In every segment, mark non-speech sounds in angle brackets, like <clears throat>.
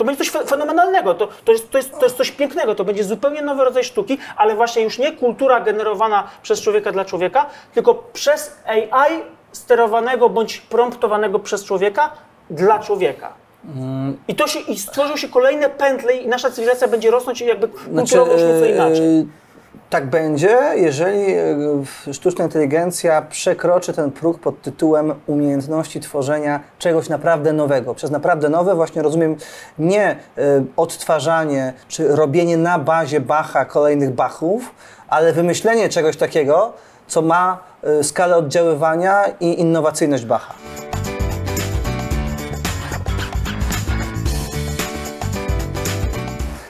to będzie coś fenomenalnego, to, to, jest, to, jest, to jest coś pięknego, to będzie zupełnie nowy rodzaj sztuki, ale właśnie już nie kultura generowana przez człowieka dla człowieka, tylko przez AI sterowanego bądź promptowanego przez człowieka dla człowieka. I to się, i stworzą się kolejne pętle i nasza cywilizacja będzie rosnąć jakby kulturowo znaczy, nieco inaczej. E, tak będzie, jeżeli e, sztuczna inteligencja przekroczy ten próg pod tytułem umiejętności tworzenia czegoś naprawdę nowego. Przez naprawdę nowe właśnie rozumiem nie e, odtwarzanie czy robienie na bazie Bacha kolejnych Bachów, ale wymyślenie czegoś takiego, co ma skalę oddziaływania i innowacyjność Bacha.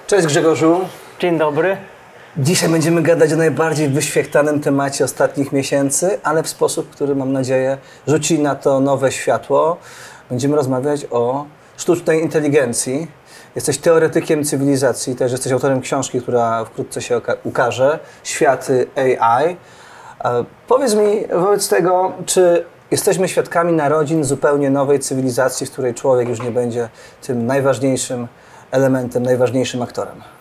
Cześć Grzegorzu. Dzień dobry. Dzisiaj będziemy gadać o najbardziej wyświechtanym temacie ostatnich miesięcy, ale w sposób, który mam nadzieję rzuci na to nowe światło. Będziemy rozmawiać o sztucznej inteligencji. Jesteś teoretykiem cywilizacji, też jesteś autorem książki, która wkrótce się ukaże, Światy AI. Powiedz mi wobec tego, czy jesteśmy świadkami narodzin zupełnie nowej cywilizacji, w której człowiek już nie będzie tym najważniejszym elementem, najważniejszym aktorem?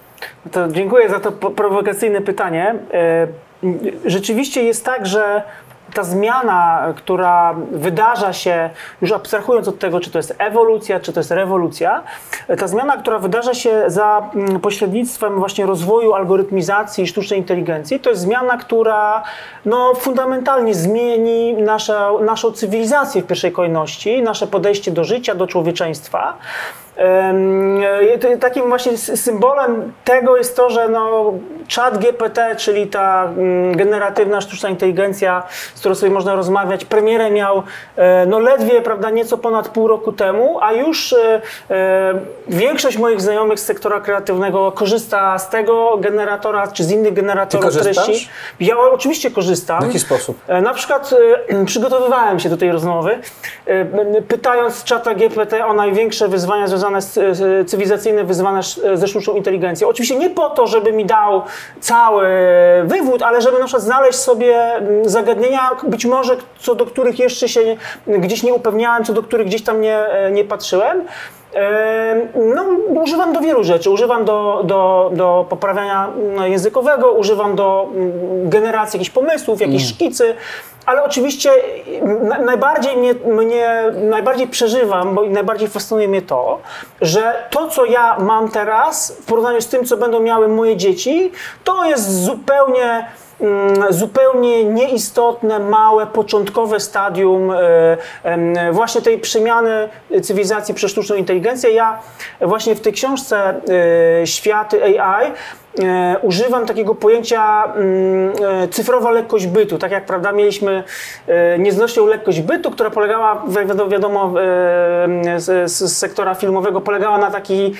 To dziękuję za to prowokacyjne pytanie. E, rzeczywiście jest tak, że ta zmiana, która wydarza się, już abstrahując od tego, czy to jest ewolucja, czy to jest rewolucja, ta zmiana, która wydarza się za mm, pośrednictwem właśnie rozwoju algorytmizacji i sztucznej inteligencji, to jest zmiana, która no, fundamentalnie zmieni naszą, naszą cywilizację w pierwszej kolejności, nasze podejście do życia, do człowieczeństwa. Takim właśnie symbolem tego jest to, że no, chat GPT, czyli ta mm, generatywna sztuczna inteligencja, z którą sobie można rozmawiać, premierę miał e, no, ledwie prawda, nieco ponad pół roku temu, a już e, e, większość moich znajomych z sektora kreatywnego korzysta z tego generatora, czy z innych generatorów treści. Ja oczywiście korzystam. W jaki sposób? Na przykład <clears throat> przygotowywałem się do tej rozmowy, pytając czata GPT o największe wyzwania związane związane z, cywilizacyjne wyzwane ze sztuczną inteligencją. Oczywiście nie po to, żeby mi dał cały wywód, ale żeby na przykład znaleźć sobie mm, zagadnienia, być może co do których jeszcze się gdzieś nie upewniałem, co do których gdzieś tam nie, e, nie patrzyłem. No, używam do wielu rzeczy. Używam do, do, do poprawiania no, językowego, używam do mm, generacji jakichś pomysłów, jakiejś mm. szkicy, ale oczywiście najbardziej mnie, mnie, najbardziej przeżywam, bo najbardziej fascynuje mnie to, że to, co ja mam teraz w porównaniu z tym, co będą miały moje dzieci, to jest zupełnie Mm, zupełnie nieistotne, małe, początkowe stadium e, właśnie tej przemiany cywilizacji przez sztuczną inteligencję. Ja właśnie w tej książce e, Światy AI e, używam takiego pojęcia mm, cyfrowa lekkość bytu. Tak jak prawda mieliśmy nieznośną lekkość bytu, która polegała, jak wiadomo, z, z sektora filmowego, polegała na takiej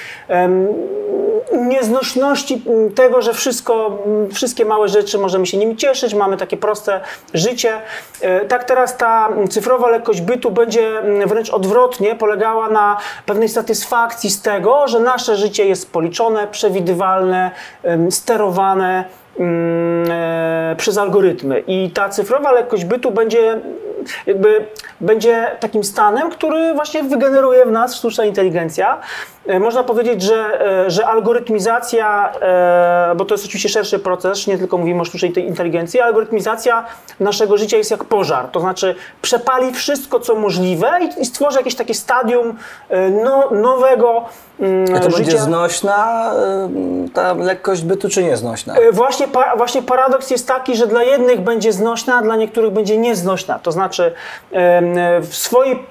nieznośności tego, że wszystko, wszystkie małe rzeczy możemy się nimi cieszyć, mamy takie proste życie. E, tak teraz ta cyfrowa lekkość bytu będzie wręcz odwrotnie polegała na pewnej satysfakcji z tego, że nasze życie jest policzone, przewidywalne, sterowane e, przez algorytmy. I ta cyfrowa lekkość bytu będzie jakby będzie takim stanem, który właśnie wygeneruje w nas sztuczna inteligencja. E, można powiedzieć, że, e, że algorytmizacja, bo to jest oczywiście szerszy proces, nie tylko mówimy o sztucznej inteligencji, algorytmizacja naszego życia jest jak pożar, to znaczy przepali wszystko, co możliwe i, stworzy jakieś takie stadium no, nowego A to życia. będzie znośna ta lekkość bytu, czy nieznośna? Właśnie, właśnie paradoks jest taki, że dla jednych będzie znośna, a dla niektórych będzie nieznośna. To znaczy w swojej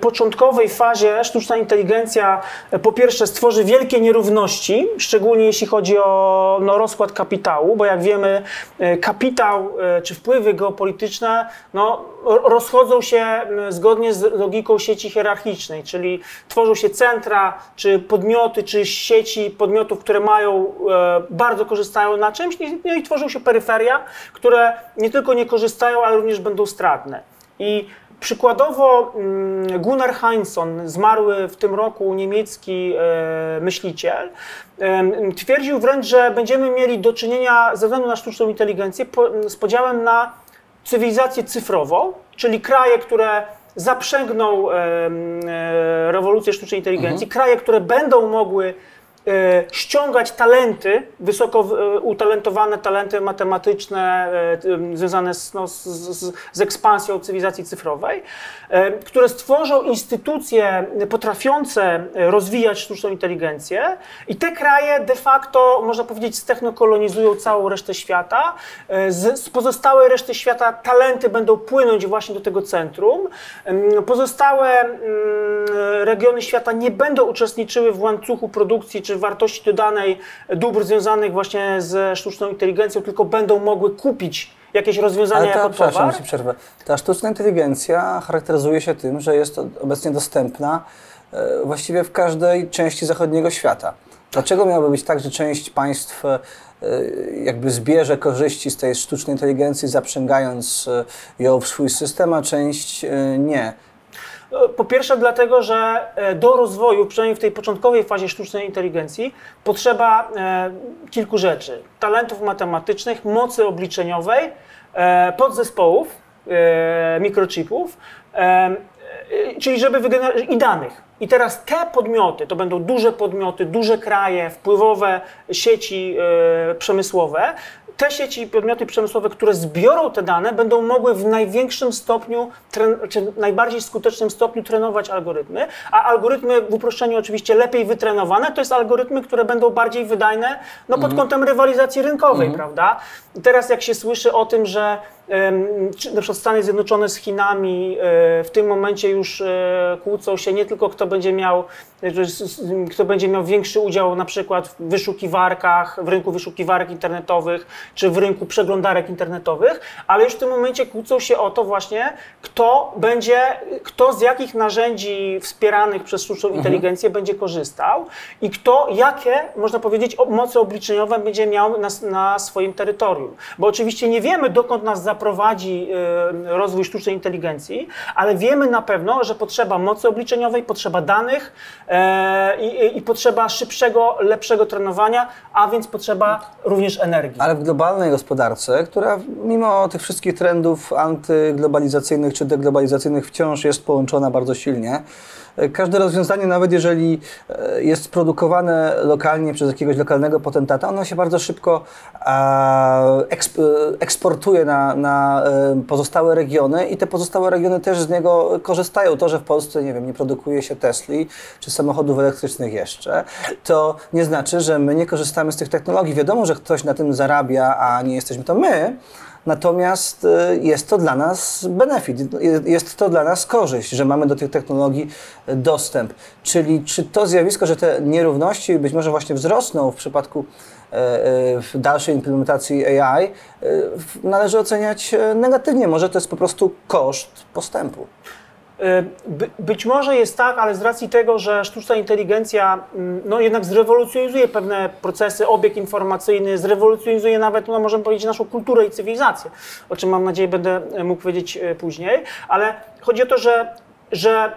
początkowej fazie sztuczna inteligencja po pierwsze stworzy wielkie nierówności, szczególnie jeśli chodzi o no, rozkład kapitału, bo jak wiemy, kapitał czy wpływy geopolityczne no, rozchodzą się zgodnie z logiką sieci hierarchicznej, czyli tworzą się centra, czy podmioty, czy sieci podmiotów, które mają, e, bardzo korzystają na czymś, no i tworzą się peryferia, które nie tylko nie korzystają, ale również będą stratne. I Przykładowo mm, Gunnar Heinzson, zmarły w tym roku niemiecki e, myśliciel, twierdził wręcz, że będziemy mieli do czynienia ze względu na sztuczną inteligencję z podziałem na cywilizację cyfrową, czyli kraje, które zaprzęgną e, e, rewolucję sztucznej inteligencji, kraje, które będą mogły ściągać talenty, wysoko e, utalentowane talenty matematyczne m, związane z, no, z, z, ekspansją cywilizacji cyfrowej, które stworzą instytucje potrafiące rozwijać sztuczną inteligencję i te kraje de facto, można powiedzieć, stechnokolonizują całą resztę świata. Z, z pozostałej reszty świata talenty będą płynąć właśnie do tego centrum. Pozostałe regiony świata nie będą uczestniczyły w łańcuchu produkcji czy wartości dodanej dóbr związanych właśnie ze sztuczną inteligencją, tylko będą mogły kupić jakieś rozwiązania Ale ta, jako przepraszam, towar. ci przerwę. Ta sztuczna inteligencja charakteryzuje się tym, że jest obecnie dostępna e, właściwie w każdej części zachodniego świata. Dlaczego miałoby być tak, że część państw e, jakby zbierze korzyści z tej sztucznej inteligencji, zaprzęgając e, ją w swój system, a część nie? Po pierwsze dlatego, że e, do rozwoju, przynajmniej w tej początkowej fazie sztucznej inteligencji, potrzeba e, kilku rzeczy. Talentów matematycznych, mocy obliczeniowej, e, podzespołów, mikrochipów, czyli żeby wygenerować i danych. I teraz te podmioty, to będą duże podmioty, duże kraje, wpływowe sieci przemysłowe, te sieci i podmioty przemysłowe, które zbiorą te dane, będą mogły w największym stopniu, czy najbardziej skutecznym stopniu trenować algorytmy, a algorytmy w uproszczeniu oczywiście lepiej wytrenowane, to jest algorytmy, które będą bardziej wydajne no, pod kątem rywalizacji rynkowej, prawda? I teraz jak się słyszy o tym, że na przykład Stany Zjednoczone z Chinami e, w tym momencie już e, kłócą się nie tylko kto będzie miał, e, kto będzie miał większy udział na przykład w wyszukiwarkach, w rynku wyszukiwarek internetowych, czy w rynku przeglądarek internetowych, ale już w tym momencie kłócą się o to właśnie, kto będzie, kto z jakich narzędzi wspieranych przez sztuczną inteligencję będzie korzystał i kto jakie, można powiedzieć, moce obliczeniowe będzie miał na, na swoim terytorium. Bo oczywiście nie wiemy, dokąd nas zaprowadzi e, rozwój sztucznej inteligencji, ale wiemy na pewno, że potrzeba mocy obliczeniowej, potrzeba danych e, i, i- potrzeba szybszego, lepszego trenowania, a więc potrzeba również energii. Ale w globalnej gospodarce, która mimo tych wszystkich trendów antyglobalizacyjnych czy deglobalizacyjnych wciąż jest połączona bardzo silnie, każde rozwiązanie, nawet jeżeli e, jest produkowane lokalnie przez jakiegoś lokalnego potentata, ono się bardzo szybko e, eksportuje na, na e, pozostałe regiony i te pozostałe regiony też z niego korzystają. To, że w Polsce, nie wiem, nie produkuje się Tesli czy samochodów elektrycznych jeszcze, to nie znaczy, że my nie korzystamy z tych technologii. Wiadomo, że ktoś na tym zarabia, a nie jesteśmy to my, Natomiast e, jest to dla nas benefit, jest- to dla nas korzyść, że mamy do tych technologii e, dostęp. Czyli czy to zjawisko, że te nierówności być może właśnie wzrosną w przypadku e, w dalszej implementacji AI, należy oceniać negatywnie. Może to jest po prostu koszt postępu. Y, By, być może jest tak, ale z racji tego, że sztuczna inteligencja mm, no, jednak zrewolucjonizuje pewne procesy, obieg informacyjny, zrewolucjonizuje nawet, no, możemy powiedzieć, naszą kulturę i cywilizację, o czym mam nadzieję będę e, mógł powiedzieć e, później, ale chodzi o to, że, że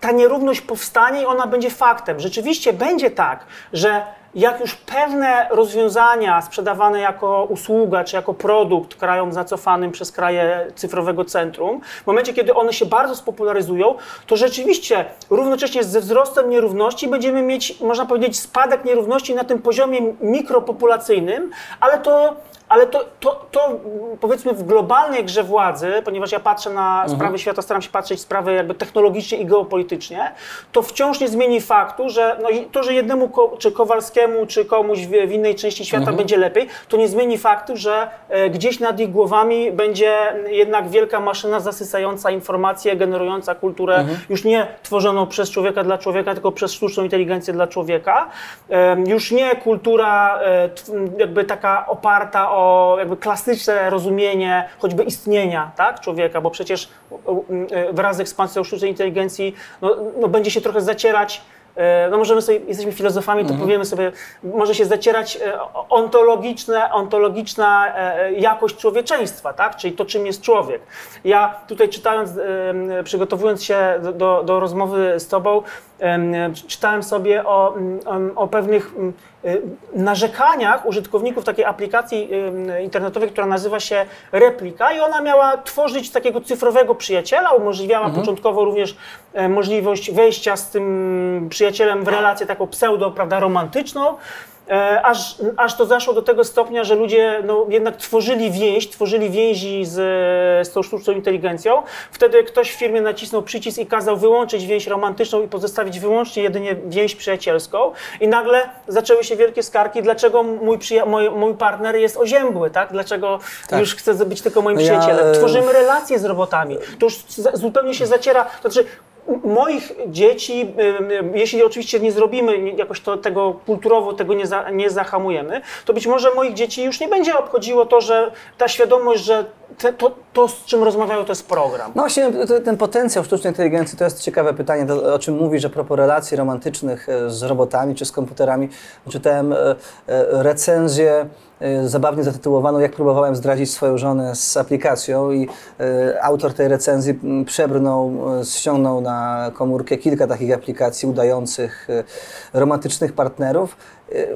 ta nierówność powstanie i ona będzie faktem. Rzeczywiście będzie tak, że jak już pewne rozwiązania sprzedawane jako usługa czy jako produkt krajom zacofanym przez kraje cyfrowego centrum, w momencie, kiedy one się bardzo spopularyzują, to rzeczywiście równocześnie ze wzrostem nierówności będziemy mieć, można powiedzieć, spadek nierówności na tym poziomie mikropopulacyjnym, ale to ale to, to, to powiedzmy w globalnej grze władzy, ponieważ ja patrzę na sprawy świata, staram się patrzeć sprawy jakby technologicznie i geopolitycznie, to wciąż nie zmieni faktu, że no to, że jednemu ko, czy Kowalskiemu, czy komuś w, w innej części świata będzie lepiej, to nie zmieni faktu, że e, gdzieś nad ich głowami będzie jednak wielka maszyna zasysająca informacje, generująca kulturę, już nie tworzoną przez człowieka dla człowieka, tylko przez sztuczną inteligencję dla człowieka. Em, Już nie kultura e, jakby taka oparta o jakby klasyczne rozumienie choćby istnienia tak, człowieka, bo przecież wraz z ekspansją sztucznej inteligencji no, no, będzie się trochę zacierać e, no możemy sobie, jesteśmy filozofami, to powiemy sobie, może się zacierać e, ontologiczne, ontologiczna e, jakość człowieczeństwa, tak? czyli to, czym jest człowiek. Ja tutaj czytając, przygotowując się do, do, do rozmowy z Tobą, czytałem sobie o, o pewnych narzekaniach użytkowników takiej aplikacji internetowej, która nazywa się Replika i ona miała tworzyć takiego cyfrowego przyjaciela, umożliwiała początkowo również możliwość wejścia z tym przyjacielem w relację taką pseudo, prawda, romantyczną. E, Aż, aż to zaszło do tego stopnia, że ludzie no, jednak tworzyli więź, tworzyli więzi z, z tą sztuczną inteligencją. Wtedy ktoś w firmie nacisnął przycisk i kazał wyłączyć więź romantyczną i pozostawić wyłącznie jedynie więź przyjacielską. I nagle zaczęły się wielkie skargi, dlaczego mój, mój, mój partner jest oziębły, tak? Dlaczego Tak. już chce być tylko moim No ja, przyjacielem. e, Tworzymy relacje z robotami. To już zupełnie się zaciera. To znaczy, moich dzieci, jeśli oczywiście nie zrobimy jakoś to, tego kulturowo, tego nie, za, nie zahamujemy, to być może moich dzieci już nie będzie obchodziło to, że ta świadomość, że te, to, to, z czym rozmawiają, to jest program. No właśnie ten potencjał sztucznej inteligencji to jest ciekawe pytanie, to, o czym mówisz, że propos relacji romantycznych e, z robotami czy z komputerami. Czytałem e, e, recenzję zabawnie zatytułowaną Jak próbowałem zdradzić swoją żonę z aplikacją i e, autor tej recenzji m, przebrnął, e, ściągnął na komórkę kilka takich aplikacji udających romantycznych partnerów.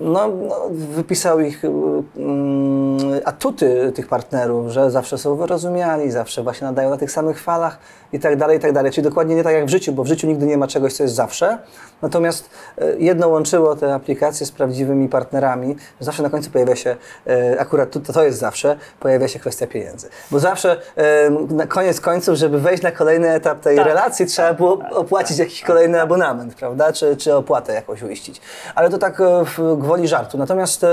No, no, wypisał ich mm, atuty tych partnerów, że zawsze są wyrozumiali, zawsze właśnie nadają na tych samych falach i tak dalej, i tak dalej. Czyli dokładnie nie tak jak w życiu, bo w życiu nigdy nie ma czegoś, co jest zawsze. Natomiast e, jedno łączyło te aplikacje z prawdziwymi partnerami. Zawsze na końcu pojawia się, e, akurat to, to jest zawsze, pojawia się kwestia pieniędzy. Bo zawsze na koniec końców, żeby wejść na kolejny etap tej Tak. relacji, trzeba było opłacić jakiś kolejny abonament, prawda? Czy, czy opłatę jakąś uiścić. Ale to tak e, w gwoli żartu. Natomiast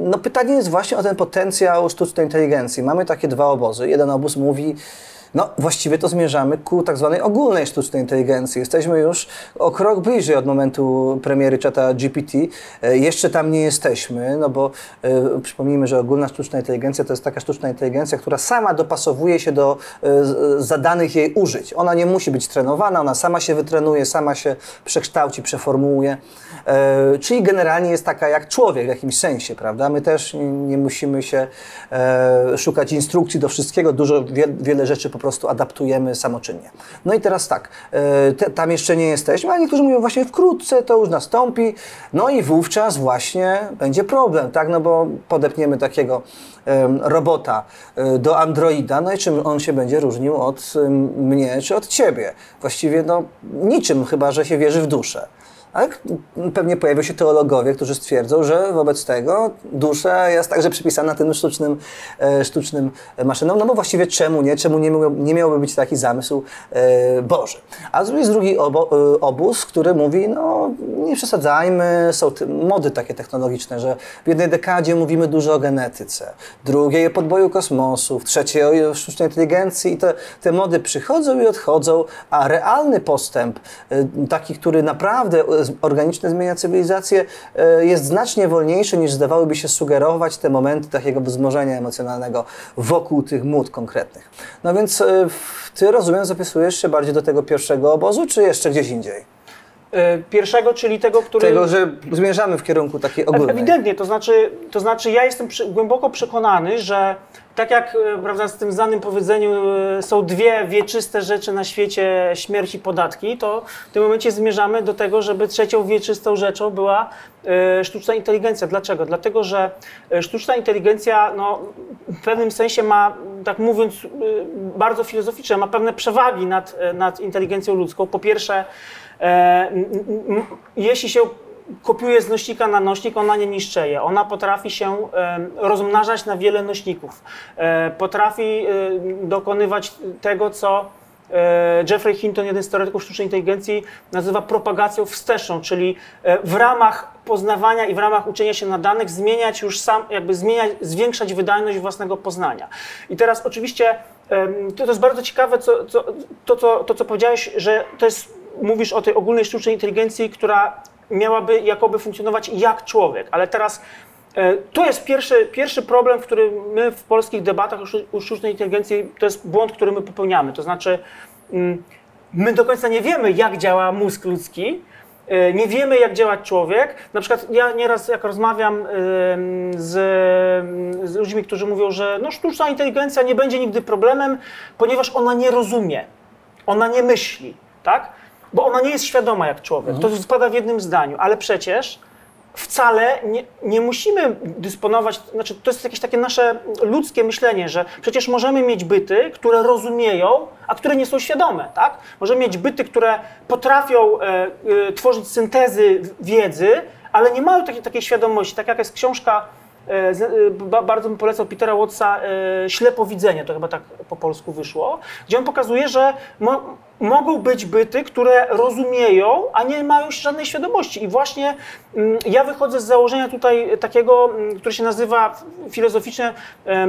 no, pytanie jest właśnie o ten potencjał sztucznej inteligencji. Mamy takie dwa obozy. Jeden obóz mówi, no właściwie to zmierzamy ku tak zwanej ogólnej sztucznej inteligencji. Jesteśmy już o krok bliżej od momentu premiery czata GPT. E, Jeszcze tam nie jesteśmy, no bo e, przypomnijmy, że ogólna sztuczna inteligencja to jest taka sztuczna inteligencja, która sama dopasowuje się do e, zadanych jej użyć. Ona nie musi być trenowana, ona sama się wytrenuje, sama się przekształci, przeformułuje. E, czyli generalnie jest taka jak człowiek w jakimś sensie, prawda? My też nie, musimy się e, szukać instrukcji do wszystkiego, dużo, wie, wiele rzeczy po prostu adaptujemy samoczynnie. No i teraz tak, e, te, tam jeszcze nie jesteśmy, a niektórzy mówią właśnie wkrótce to już nastąpi, no i wówczas właśnie będzie problem, tak? No bo podepniemy takiego robota do Androida, no i czym on się będzie różnił od mnie czy od ciebie? Właściwie no niczym, chyba że się wierzy w duszę. Ale pewnie pojawią się teologowie, którzy stwierdzą, że wobec tego dusza jest także przypisana tym sztucznym, e, sztucznym maszynom, no bo właściwie czemu nie? Czemu nie, miał, nie miałby być taki zamysł e, Boży? A jest drugi obo, e, obóz, który mówi, no nie przesadzajmy, są mody takie technologiczne, że w jednej dekadzie mówimy dużo o genetyce, drugiej o podboju kosmosu, w trzeciej o sztucznej inteligencji i te, te mody przychodzą i odchodzą, a realny postęp, taki, który naprawdę e, organicznie zmienia cywilizację, e, jest znacznie wolniejszy niż zdawałyby się sugerować te momenty takiego wzmożenia emocjonalnego wokół tych mód konkretnych. No więc e, ty rozumiem, zapisujesz się bardziej do tego pierwszego obozu, czy jeszcze gdzieś indziej? E, Pierwszego, czyli tego, który... Tego, że zmierzamy w kierunku takiej ogólnej. Ewidentnie, to znaczy, to znaczy ja jestem głęboko przekonany, że tak jak e, prawda, z tym znanym powiedzeniu e, są dwie wieczyste rzeczy na świecie, śmierć i podatki, to w tym momencie zmierzamy do tego, żeby trzecią wieczystą rzeczą była sztuczna inteligencja. Dlaczego? Dlatego, że sztuczna inteligencja no, w pewnym sensie ma, tak mówiąc bardzo filozoficznie, ma pewne przewagi nad, nad inteligencją ludzką. Po pierwsze, jeśli się kopiuje z nośnika na nośnik, ona nie niszczeje. Ona potrafi się rozmnażać na wiele nośników. E, potrafi e, dokonywać tego, co e, Jeffrey Hinton, jeden z teoretyków sztucznej inteligencji, nazywa propagacją wsteczną, czyli e, w ramach poznawania i w ramach uczenia się na danych zmieniać już sam, jakby zmieniać, zwiększać wydajność własnego poznania. I teraz oczywiście to, to jest bardzo ciekawe, co, co, to, to, to co powiedziałeś, że to jest, mówisz o tej ogólnej sztucznej inteligencji, która miałaby jakoby funkcjonować jak człowiek, ale teraz e, to jest pierwszy, pierwszy problem, który my w polskich debatach o sztu- o sztucznej inteligencji, to jest błąd, który my popełniamy. To znaczy, mm, my do końca nie wiemy, jak działa mózg ludzki, e, nie wiemy, jak działa człowiek. Na przykład ja nieraz, jak rozmawiam em, z, z ludźmi, którzy mówią, że no, sztuczna inteligencja nie będzie nigdy problemem, ponieważ ona nie rozumie, ona nie myśli, tak? Bo ona nie jest świadoma jak człowiek. To spada w jednym zdaniu, ale przecież wcale nie, nie musimy dysponować, znaczy to jest jakieś takie nasze ludzkie myślenie, że przecież możemy mieć byty, które rozumieją, a które nie są świadome, tak? Możemy mieć byty, które potrafią e, e, tworzyć syntezy wiedzy, ale nie mają takiej, takiej świadomości, tak jak jest książka E, e, ba- Bardzo bym polecał Petera Wattsa e, Ślepowidzenie, to chyba tak po polsku wyszło, gdzie on pokazuje, że mogą być byty, które rozumieją, a nie mają żadnej świadomości. I właśnie mm, ja wychodzę z założenia tutaj takiego, mm, które się nazywa filozoficznie, e,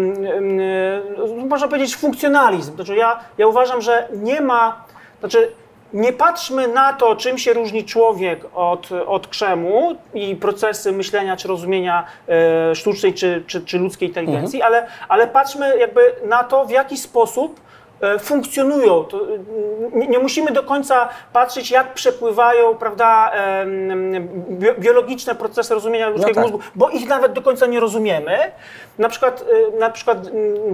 można powiedzieć, funkcjonalizm. Znaczy ja, ja uważam, że nie ma, znaczy nie patrzmy na to, czym się różni człowiek od, od krzemu i procesy myślenia czy rozumienia e, sztucznej czy, czy, czy ludzkiej inteligencji, ale, ale patrzmy jakby na to, w jaki sposób funkcjonują. To, e, nie, nie musimy do końca patrzeć, jak przepływają prawda, biologiczne procesy rozumienia ludzkiego tak. mózgu, bo ich nawet do końca nie rozumiemy. Na przykład, e, na przykład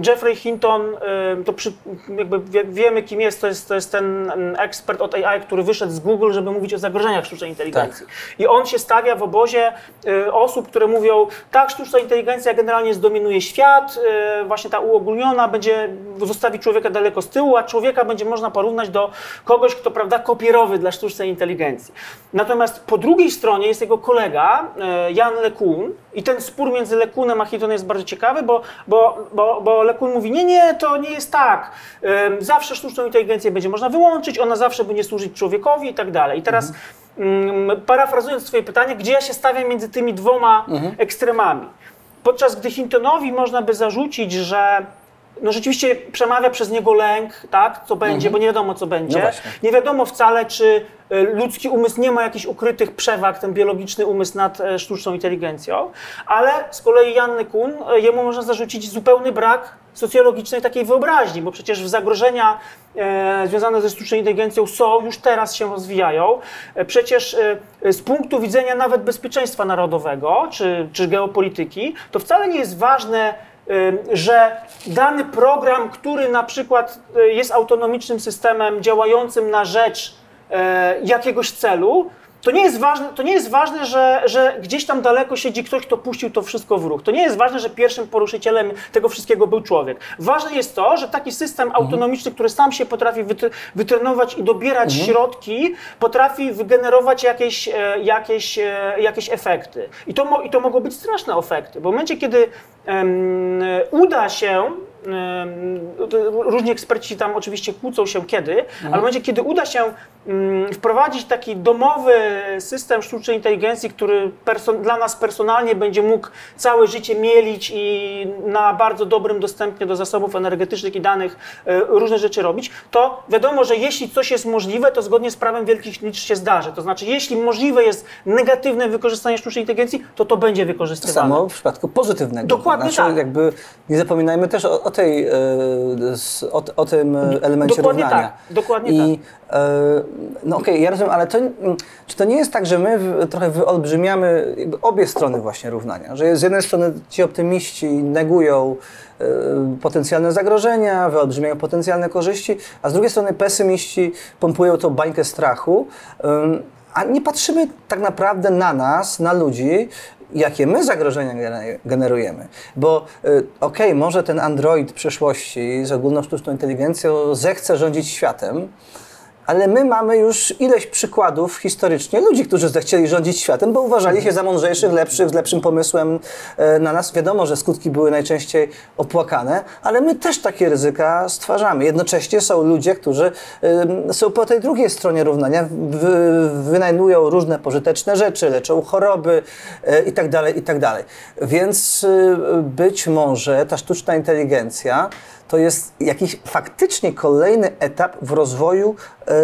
Jeffrey Hinton, e, to przy, jakby wie, wiemy kim jest, to jest, to jest ten ekspert od AI, który wyszedł z Google, żeby mówić o zagrożeniach sztucznej inteligencji. I on się stawia w obozie e, osób, które mówią, tak, sztuczna inteligencja generalnie zdominuje świat, e, właśnie ta uogólniona będzie, zostawi człowieka daleko z tyłu, a człowieka będzie można porównać do kogoś, kto, prawda, kopierowy dla sztucznej inteligencji. Natomiast po drugiej stronie jest jego kolega, e, Jan LeCun i ten spór między LeCunem a Hintonem jest bardzo ciekawy, bo, bo, bo, bo LeCun mówi, nie, nie, to nie jest tak. Zawsze sztuczną inteligencję będzie można wyłączyć, ona zawsze będzie służyć człowiekowi i tak dalej. I teraz mm, parafrazując swoje pytanie, gdzie ja się stawiam między tymi dwoma ekstremami? Podczas gdy Hintonowi można by zarzucić, że no rzeczywiście przemawia przez niego lęk, tak, co będzie, bo nie wiadomo co będzie. No nie wiadomo wcale, czy e, ludzki umysł nie ma jakichś ukrytych przewag, ten biologiczny umysł nad e, sztuczną inteligencją, ale z kolei Jan Kun, e, jemu można zarzucić zupełny brak socjologicznej takiej wyobraźni, bo przecież zagrożenia e, związane ze sztuczną inteligencją są, już teraz się rozwijają. Przecież e, z punktu widzenia nawet bezpieczeństwa narodowego czy, czy geopolityki, to wcale nie jest ważne, że dany program, który na przykład y, jest autonomicznym systemem działającym na rzecz e, jakiegoś celu, to nie jest ważne, to nie jest ważne że, że gdzieś tam daleko siedzi ktoś, kto puścił to wszystko w ruch. To nie jest ważne, że pierwszym poruszycielem tego wszystkiego był człowiek. Ważne jest to, że taki system autonomiczny, który sam się potrafi wytr- wytrenować i dobierać środki, potrafi wygenerować jakieś, e, jakieś, e, jakieś efekty. I to, mo- I to mogą być straszne efekty, bo w momencie, kiedy em, uda się Różni eksperci tam oczywiście kłócą się kiedy, ale w momencie, kiedy uda się ym, wprowadzić taki domowy system sztucznej inteligencji, który dla nas personalnie będzie mógł całe życie mielić i na bardzo dobrym dostępie do zasobów energetycznych i danych y, różne rzeczy robić, to wiadomo, że jeśli coś jest możliwe, to zgodnie z prawem wielkich liczb się zdarzy. To znaczy, jeśli możliwe jest negatywne wykorzystanie sztucznej inteligencji, to to będzie wykorzystywane. Samo w przypadku pozytywnego. Dokładnie znaczy, tak. jakby nie zapominajmy też o, o tej, e, o, o tym e, elemencie Dokładnie równania. tak, dokładnie I, e, no okej, ja rozumiem, ale to, czy to nie jest tak, że my trochę wyolbrzymiamy obie strony właśnie równania? Że z jednej strony ci optymiści negują potencjalne zagrożenia, wyolbrzymiają potencjalne korzyści, a z drugiej strony pesymiści pompują tą bańkę strachu, a nie patrzymy tak naprawdę na nas, na ludzi, jakie my zagrożenia gene- generujemy. Bo y, okej, może ten android przyszłości z ogólną sztuczną inteligencją zechce rządzić światem, ale my mamy już ileś przykładów historycznie ludzi, którzy zechcieli rządzić światem, bo uważali się za mądrzejszych, lepszych, z lepszym pomysłem e, na nas. Wiadomo, że skutki były najczęściej opłakane, ale my też takie ryzyka stwarzamy. Jednocześnie są ludzie, którzy są po tej drugiej stronie równania, wy, wynajmują różne pożyteczne rzeczy, leczą choroby e, i tak tak. Więc y, być może ta sztuczna inteligencja to jest jakiś faktycznie kolejny etap w rozwoju e,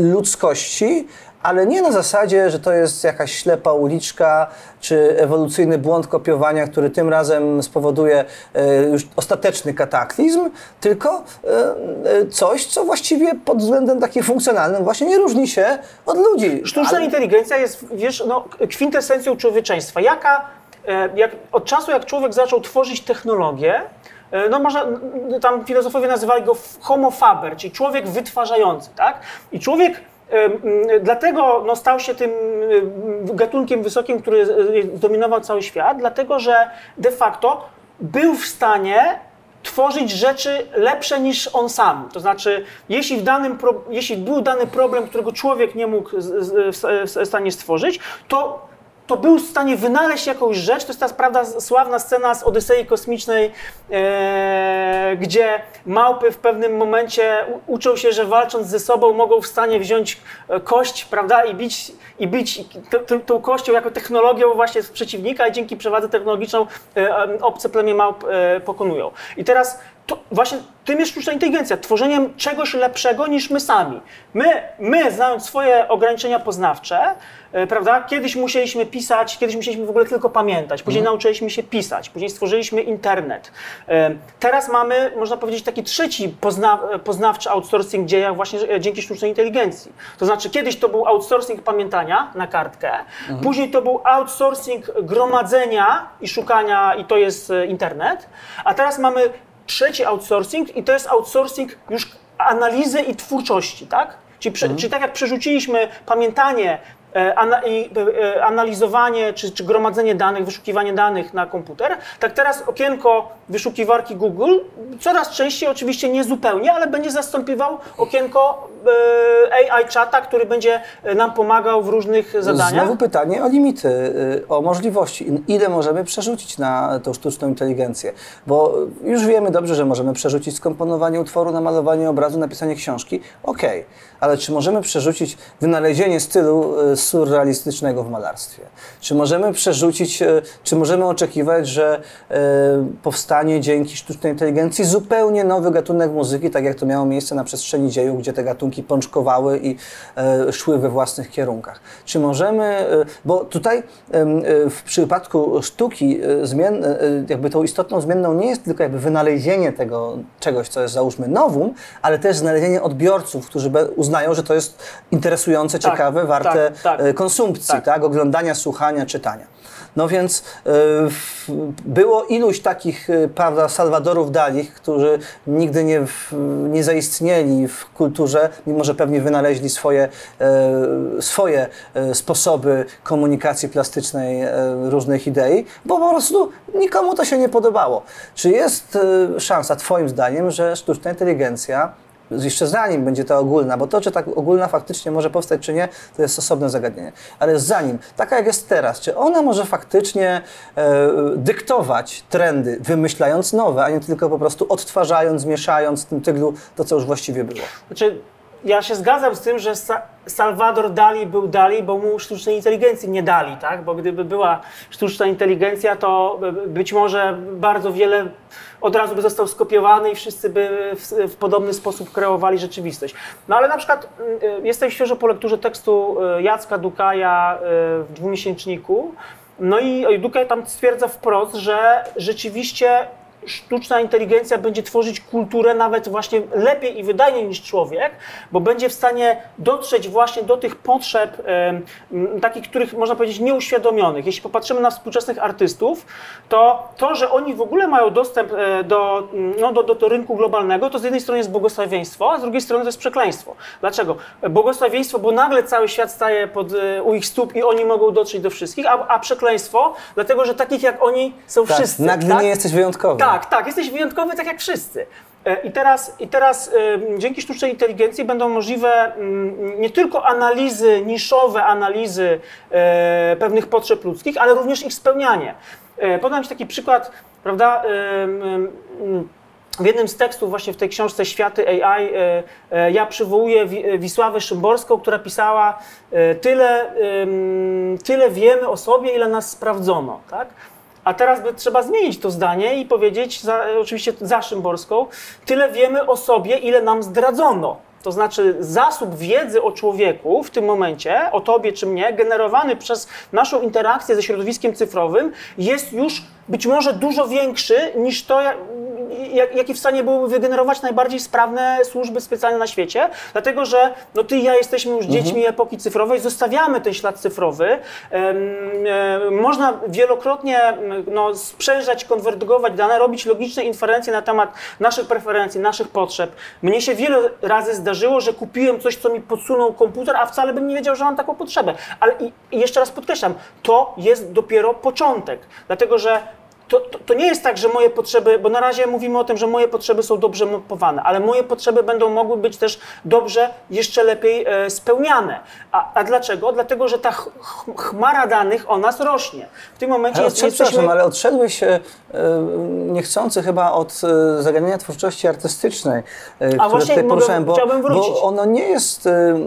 ludzkości, ale nie na zasadzie, że to jest jakaś ślepa uliczka czy ewolucyjny błąd kopiowania, który tym razem spowoduje e, już ostateczny kataklizm, tylko e, coś, co właściwie pod względem takim funkcjonalnym właśnie nie różni się od ludzi. Sztuczna Ale- inteligencja jest, wiesz, no, kwintesencją człowieczeństwa. Jaka, jak, od czasu, jak człowiek zaczął tworzyć technologię, no można, n- tam filozofowie nazywali go homo faber, czyli człowiek wytwarzający, tak? I człowiek Dlatego no, stał się tym gatunkiem wysokim, który zdominował cały świat, dlatego że de facto był w stanie tworzyć rzeczy lepsze niż on sam. To znaczy, jeśli, w danym jeśli był dany problem, którego człowiek nie mógł w stanie stworzyć, to to był w stanie wynaleźć jakąś rzecz. To jest ta prawda, sławna scena z Odysei Kosmicznej, e, gdzie małpy w pewnym momencie uczą się, że walcząc ze sobą mogą w stanie wziąć e, kość, prawda, i bić, i bić tą kością jako technologią właśnie z przeciwnika i dzięki przewadze technologiczną e, obce plemię małp e, pokonują. I teraz to właśnie tym jest sztuczna inteligencja, tworzeniem czegoś lepszego niż my sami. My, my znając swoje ograniczenia poznawcze, e, prawda, kiedyś musieliśmy pisać, kiedyś musieliśmy w ogóle tylko pamiętać, później mhm. nauczyliśmy się pisać, później stworzyliśmy internet. E, teraz mamy, można powiedzieć, taki trzeci pozna, poznawczy outsourcing dziejach właśnie e, dzięki sztucznej inteligencji. To znaczy, kiedyś to był outsourcing pamiętania na kartkę, mhm. później to był outsourcing gromadzenia i szukania, i to jest internet, a teraz mamy trzeci outsourcing i to jest outsourcing już analizy i twórczości, tak? Czyli, prze, mhm. czyli tak jak przerzuciliśmy pamiętanie i e, analizowanie czy, czy gromadzenie danych, wyszukiwanie danych na komputer, tak teraz okienko wyszukiwarki Google coraz częściej, oczywiście nie zupełnie, ale będzie zastąpiwał okienko e, AI czata, który będzie nam pomagał w różnych zadaniach. Znowu pytanie o limity, o możliwości. Ile możemy przerzucić na tą sztuczną inteligencję? Bo już wiemy dobrze, że możemy przerzucić skomponowanie utworu, namalowanie obrazu, napisanie książki. Okej, okay. ale czy możemy przerzucić wynalezienie stylu surrealistycznego w malarstwie? Czy możemy przerzucić, e, czy możemy oczekiwać, że e, powstanie dzięki sztucznej inteligencji zupełnie nowy gatunek muzyki, tak jak to miało miejsce na przestrzeni dziejów, gdzie te gatunki pączkowały i e, szły we własnych kierunkach? Czy możemy, bo tutaj w przypadku sztuki zmien, jakby tą istotną zmienną nie jest tylko jakby wynalezienie tego czegoś, co jest załóżmy nowum, ale też znalezienie odbiorców, którzy uznają, że to jest interesujące, tak, ciekawe, warte tak, tak. Tak. konsumpcji, tak. tak. oglądania, słuchania, czytania. No więc y, było iluś takich, y, prawda, Salwadorów Dalich, którzy nigdy nie, nie zaistnieli w kulturze, mimo że pewnie wynaleźli swoje, swoje sposoby komunikacji plastycznej różnych idei, bo po prostu nikomu to się nie podobało. Czy jest szansa, Twoim zdaniem, że sztuczna inteligencja jeszcze zanim będzie ta ogólna, bo to, czy tak ogólna faktycznie może powstać, czy nie, to jest osobne zagadnienie. Ale zanim, taka jak jest teraz, czy ona może faktycznie e, dyktować trendy, wymyślając nowe, a nie tylko po prostu odtwarzając, mieszając w tym tyglu to, co już właściwie było? Znaczy, ja się zgadzam z tym, że Sa Salvador Dali był Dali, bo mu sztucznej inteligencji nie dali, tak? Bo gdyby była sztuczna inteligencja, to być może bardzo wiele od razu by został skopiowany i wszyscy by w, w podobny sposób kreowali rzeczywistość. No ale na przykład y, jestem świeżo po lekturze tekstu y, Jacka Dukaja y, w dwumiesięczniku, no i Dukaj tam stwierdza wprost, że rzeczywiście sztuczna inteligencja będzie tworzyć kulturę nawet właśnie lepiej i wydajniej niż człowiek, bo będzie w stanie dotrzeć właśnie do tych potrzeb, takich, których można powiedzieć nieuświadomionych. Jeśli popatrzymy na współczesnych artystów, to to, że oni w ogóle mają dostęp e, do, no, do, do, do rynku globalnego, to z jednej strony jest błogosławieństwo, a z drugiej strony to jest przekleństwo. Dlaczego? Błogosławieństwo, bo nagle cały świat staje pod, e, u ich stóp i oni mogą dotrzeć do wszystkich, a, a przekleństwo, dlatego że takich jak oni są tak, wszyscy. Nagle tak? nie jesteś wyjątkowy. Tak, tak, tak, jesteś wyjątkowy tak jak wszyscy. E, I teraz, i teraz dzięki sztucznej inteligencji będą możliwe nie tylko analizy, niszowe analizy e, pewnych potrzeb ludzkich, ale również ich spełnianie. E, podam Ci taki przykład, prawda? W jednym z tekstów właśnie w tej książce Światy AI ja przywołuję Wisławę Szymborską, która pisała tyle, tyle wiemy o sobie, ile nas sprawdzono. Tak? A teraz by trzeba zmienić to zdanie i powiedzieć, za, oczywiście za Szymborską, tyle wiemy o sobie, ile nam zdradzono. To znaczy zasób wiedzy o człowieku w tym momencie, o tobie czy mnie, generowany przez naszą interakcję ze środowiskiem cyfrowym, jest już być może dużo większy niż to, jak, jakie w stanie byłyby wygenerować najbardziej sprawne służby specjalne na świecie, dlatego że no ty i ja jesteśmy już dziećmi epoki cyfrowej, zostawiamy ten ślad cyfrowy. Można wielokrotnie no, sprzężać, konwergować dane, robić logiczne inferencje na temat naszych preferencji, naszych potrzeb. Mnie się wiele razy zdarzyło, że kupiłem coś, co mi podsunął komputer, a wcale bym nie wiedział, że mam taką potrzebę. Ale i, i jeszcze raz podkreślam, to jest dopiero początek, dlatego że to, to, to nie jest tak, że moje potrzeby, bo na razie mówimy o tym, że moje potrzeby są dobrze mapowane, ale moje potrzeby będą mogły być też dobrze, jeszcze lepiej e, spełniane. A, a dlaczego? Dlatego, że ta ch ch chmara danych o nas rośnie. W tym momencie Ale, jest, odszedł, jesteśmy... przepraszam, ale odszedłeś e, e, niechcący chyba od e, zagadnienia twórczości artystycznej, e, które właśnie tutaj poruszałem, bo, chciałbym wrócić. bo ono nie jest e,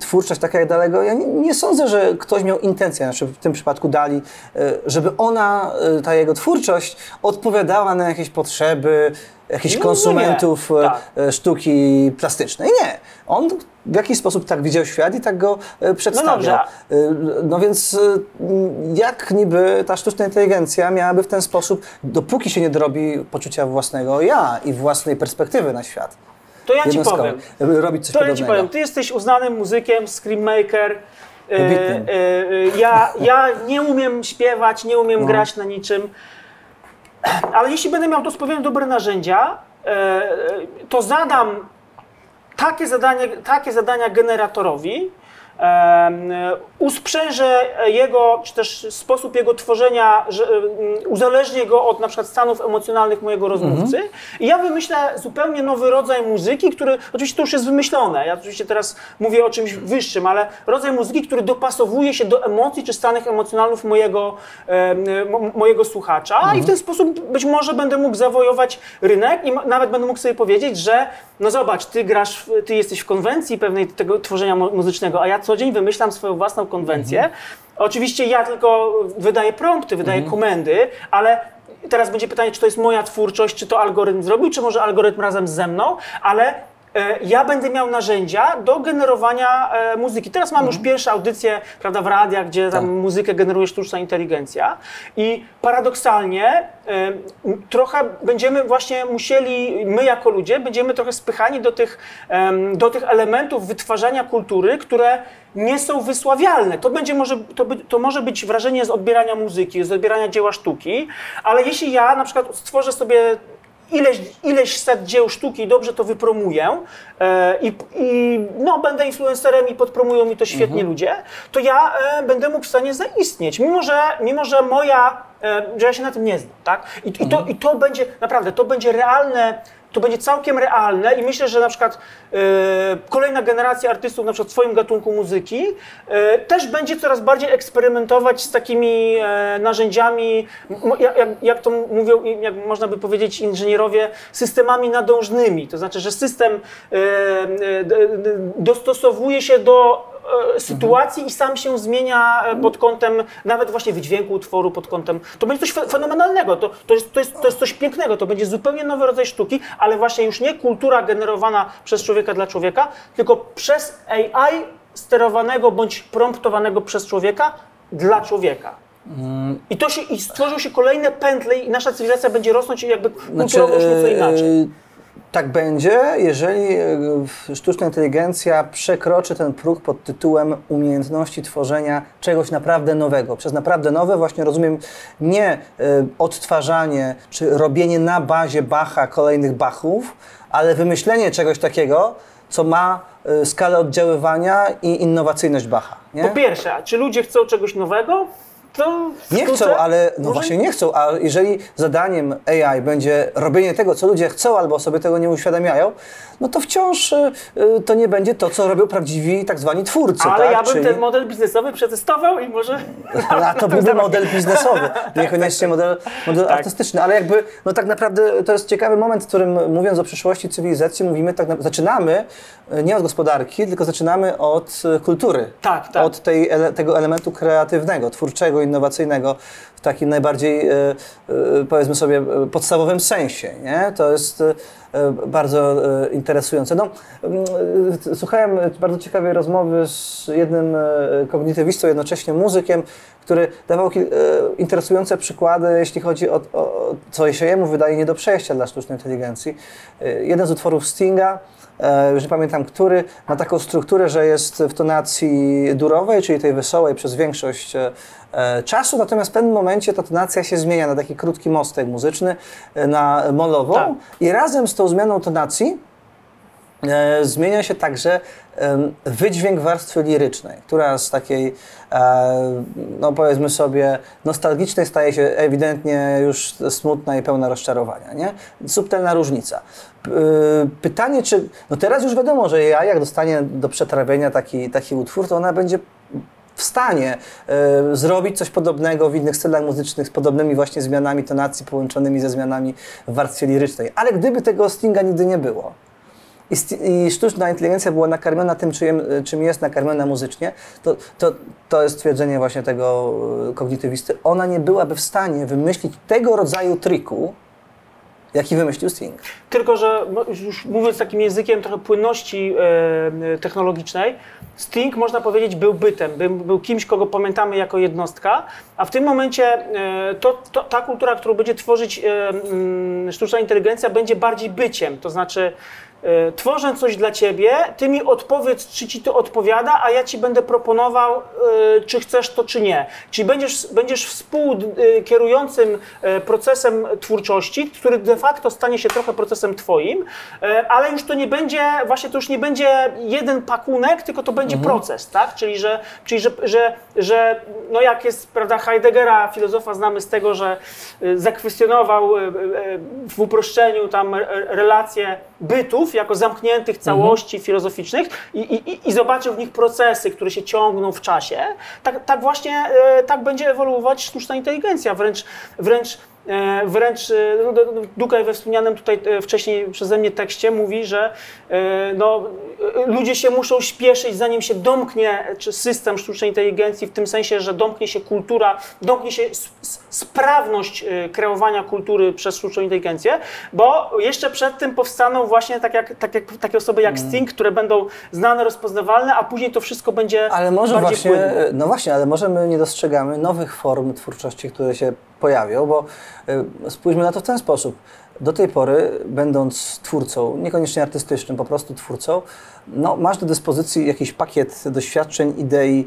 twórczość taka jak daleko. Ja nie, nie sądzę, że ktoś miał intencję, znaczy w tym przypadku Dali, e, żeby ona, ta jego twórczość odpowiadała na jakieś potrzeby jakichś No, no konsumentów e, Tak. e, sztuki plastycznej. Nie. On w jakiś sposób tak widział świat i tak go e, przedstawiał. Y, No więc jak niby ta sztuczna inteligencja miałaby w ten sposób, dopóki się nie dorobi poczucia własnego ja i własnej perspektywy na świat, To ja ci powiem. robić coś To ja ci podobnego. powiem, ty jesteś uznanym muzykiem, screammaker. E, Wybitnym. e, ja, ja nie umiem śpiewać, nie umiem No. grać na niczym, ale jeśli będę miał do spełnienia dobre narzędzia, e, to zadam takie, zadanie, takie zadania generatorowi, em, e, usprzężę jego, czy też sposób jego tworzenia, że, uzależnię go od na przykład stanów emocjonalnych mojego rozmówcy. I ja wymyślę zupełnie nowy rodzaj muzyki, który, oczywiście to już jest wymyślone, ja oczywiście teraz mówię o czymś wyższym, ale rodzaj muzyki, który dopasowuje się do emocji czy stanów emocjonalnych mojego, mojego słuchacza. I w ten sposób być może będę mógł zawojować rynek i nawet będę mógł sobie powiedzieć, że no zobacz, ty grasz, ty jesteś w konwencji pewnej tego tworzenia mu- muzycznego, a ja co dzień wymyślam swoją własną konwencję. Oczywiście ja tylko wydaję prompty, wydaję komendy, ale teraz będzie pytanie, czy to jest moja twórczość, czy to algorytm zrobił, czy może algorytm razem ze mną, ale ja będę miał narzędzia do generowania e, muzyki. Teraz mam już pierwsze audycje prawda, w radiach, gdzie tam Tak. muzykę generuje sztuczna inteligencja i paradoksalnie e, trochę będziemy właśnie musieli, my jako ludzie, będziemy trochę spychani do tych, do tych elementów wytwarzania kultury, które nie są wysławialne. To, będzie może, to, by, to może być wrażenie z odbierania muzyki, z odbierania dzieła sztuki, ale jeśli ja na przykład stworzę sobie ileś, ileś set dzieł sztuki i dobrze to wypromuję e, i, i no, będę influencerem i podpromują mi to świetnie ludzie, to ja e, będę mógł w stanie zaistnieć, mimo że, mimo że moja, e, że ja się na tym nie znam, tak? I, i, to, I to będzie, naprawdę, to będzie realne, to będzie całkiem realne i myślę, że na przykład e, kolejna generacja artystów, na przykład w swoim gatunku muzyki, e, też będzie coraz bardziej eksperymentować z takimi e, narzędziami, jak, jak, to mówią, jak można by powiedzieć inżynierowie, systemami nadążnymi. To znaczy, że system dostosowuje się do e, sytuacji i sam się zmienia e, pod kątem nawet właśnie wydźwięku utworu, pod kątem. To będzie coś fe- fenomenalnego, to, to, jest, to, jest, to jest coś pięknego, to będzie zupełnie nowy rodzaj sztuki, ale właśnie już nie kultura generowana przez człowieka dla człowieka, tylko przez AI sterowanego bądź promptowanego przez człowieka dla człowieka. I to się, i stworzą się kolejne pętle i nasza cywilizacja będzie rosnąć i jakby kulturowo już nieco e, inaczej. Tak będzie, jeżeli e, sztuczna inteligencja przekroczy ten próg pod tytułem umiejętności tworzenia czegoś naprawdę nowego. Przez naprawdę nowe właśnie rozumiem nie e, odtwarzanie czy robienie na bazie Bacha kolejnych Bachów, ale wymyślenie czegoś takiego, co ma e, skalę oddziaływania i innowacyjność Bacha. Nie? Po pierwsze, czy ludzie chcą czegoś nowego? Nie chcą, ale no właśnie nie chcą, a jeżeli zadaniem AI będzie robienie tego, co ludzie chcą, albo sobie tego nie uświadamiają, no to wciąż y, y, to nie będzie to, co robią prawdziwi tak zwani twórcy. Ale tak? ja bym Czyli- ten model biznesowy przetestował i może. <laughs> a to byłby model biznesowy, <laughs> niekoniecznie model, model Tak. artystyczny, ale jakby, no tak naprawdę to jest ciekawy moment, w którym mówiąc o przyszłości cywilizacji, mówimy tak, na, zaczynamy y, nie od gospodarki, tylko zaczynamy od kultury. Tak, tak. Od tej, tego elementu kreatywnego, twórczego, innowacyjnego w takim najbardziej, powiedzmy sobie, podstawowym sensie, nie? To jest, bardzo e, interesujące. No, mm, e, słuchałem bardzo ciekawej rozmowy z jednym e, kognitywistą, jednocześnie muzykiem, który dawał e, interesujące przykłady, jeśli chodzi o, o co się jemu wydaje nie do przejścia dla sztucznej inteligencji. E, Jeden z utworów Stinga, e, już nie pamiętam który, ma taką strukturę, że jest w tonacji durowej, czyli tej wesołej przez większość e, e, czasu, natomiast w pewnym momencie ta tonacja się zmienia na taki krótki mostek muzyczny, e, na molową Tak. i razem z tą zmianą tonacji e, zmienia się także wydźwięk warstwy lirycznej, która z takiej, e, no powiedzmy sobie, nostalgicznej staje się ewidentnie już smutna i pełna rozczarowania, nie? Subtelna różnica. P- Pytanie, czy, no teraz już wiadomo, że ja jak dostanie do przetrawienia taki, taki utwór, to ona będzie w stanie e, zrobić coś podobnego w innych stylach muzycznych z podobnymi właśnie zmianami tonacji połączonymi ze zmianami w warstwie lirycznej. Ale gdyby tego Stinga nigdy nie było, i, i sztuczna inteligencja była nakarmiona tym, czym, czym jest nakarmiona muzycznie, to, to, to jest twierdzenie właśnie tego e, kognitywisty. Ona nie byłaby w stanie wymyślić tego rodzaju triku, jaki wymyślił Sting. Tylko, że no, już mówiąc takim językiem trochę płynności e, technologicznej, Sting, można powiedzieć, był bytem, był, kimś, kogo pamiętamy jako jednostka, a w tym momencie e, to, to, ta kultura, którą będzie tworzyć e, mm, sztuczna inteligencja, będzie bardziej byciem, to znaczy tworzę coś dla ciebie, ty mi odpowiedz, czy ci to odpowiada, a ja ci będę proponował, e, czy chcesz to, czy nie. Czyli będziesz, będziesz współkierującym e, procesem twórczości, który de facto stanie się trochę procesem twoim, e, ale już to nie będzie, właśnie to już nie będzie jeden pakunek, tylko to będzie proces, tak? Czyli, że, czyli że, że, że no jak jest, prawda, Heideggera, filozofa znamy z tego, że e, zakwestionował e, e, w uproszczeniu tam re- relacje bytów jako zamkniętych całości filozoficznych i, i, i zobaczył w nich procesy, które się ciągną w czasie, tak, tak właśnie e, tak będzie ewoluować sztuczna inteligencja, wręcz, wręcz Wręcz e, no, Dukaj we wspomnianym tutaj e, wcześniej przeze mnie tekście mówi, że e, no, e, ludzie się muszą śpieszyć, zanim się domknie czy system sztucznej inteligencji, w tym sensie, że domknie się kultura, domknie się sprawność e, kreowania kultury przez sztuczną inteligencję, bo jeszcze przed tym powstaną właśnie tak jak, tak jak, takie osoby jak Sting, które będą znane, rozpoznawalne, a później to wszystko będzie Ale może właśnie, płynne. no właśnie, ale może my nie dostrzegamy nowych form twórczości, które się pojawią, bo y, spójrzmy na to w ten sposób. Do tej pory, będąc twórcą, niekoniecznie artystycznym, po prostu twórcą, no, masz do dyspozycji jakiś pakiet doświadczeń, idei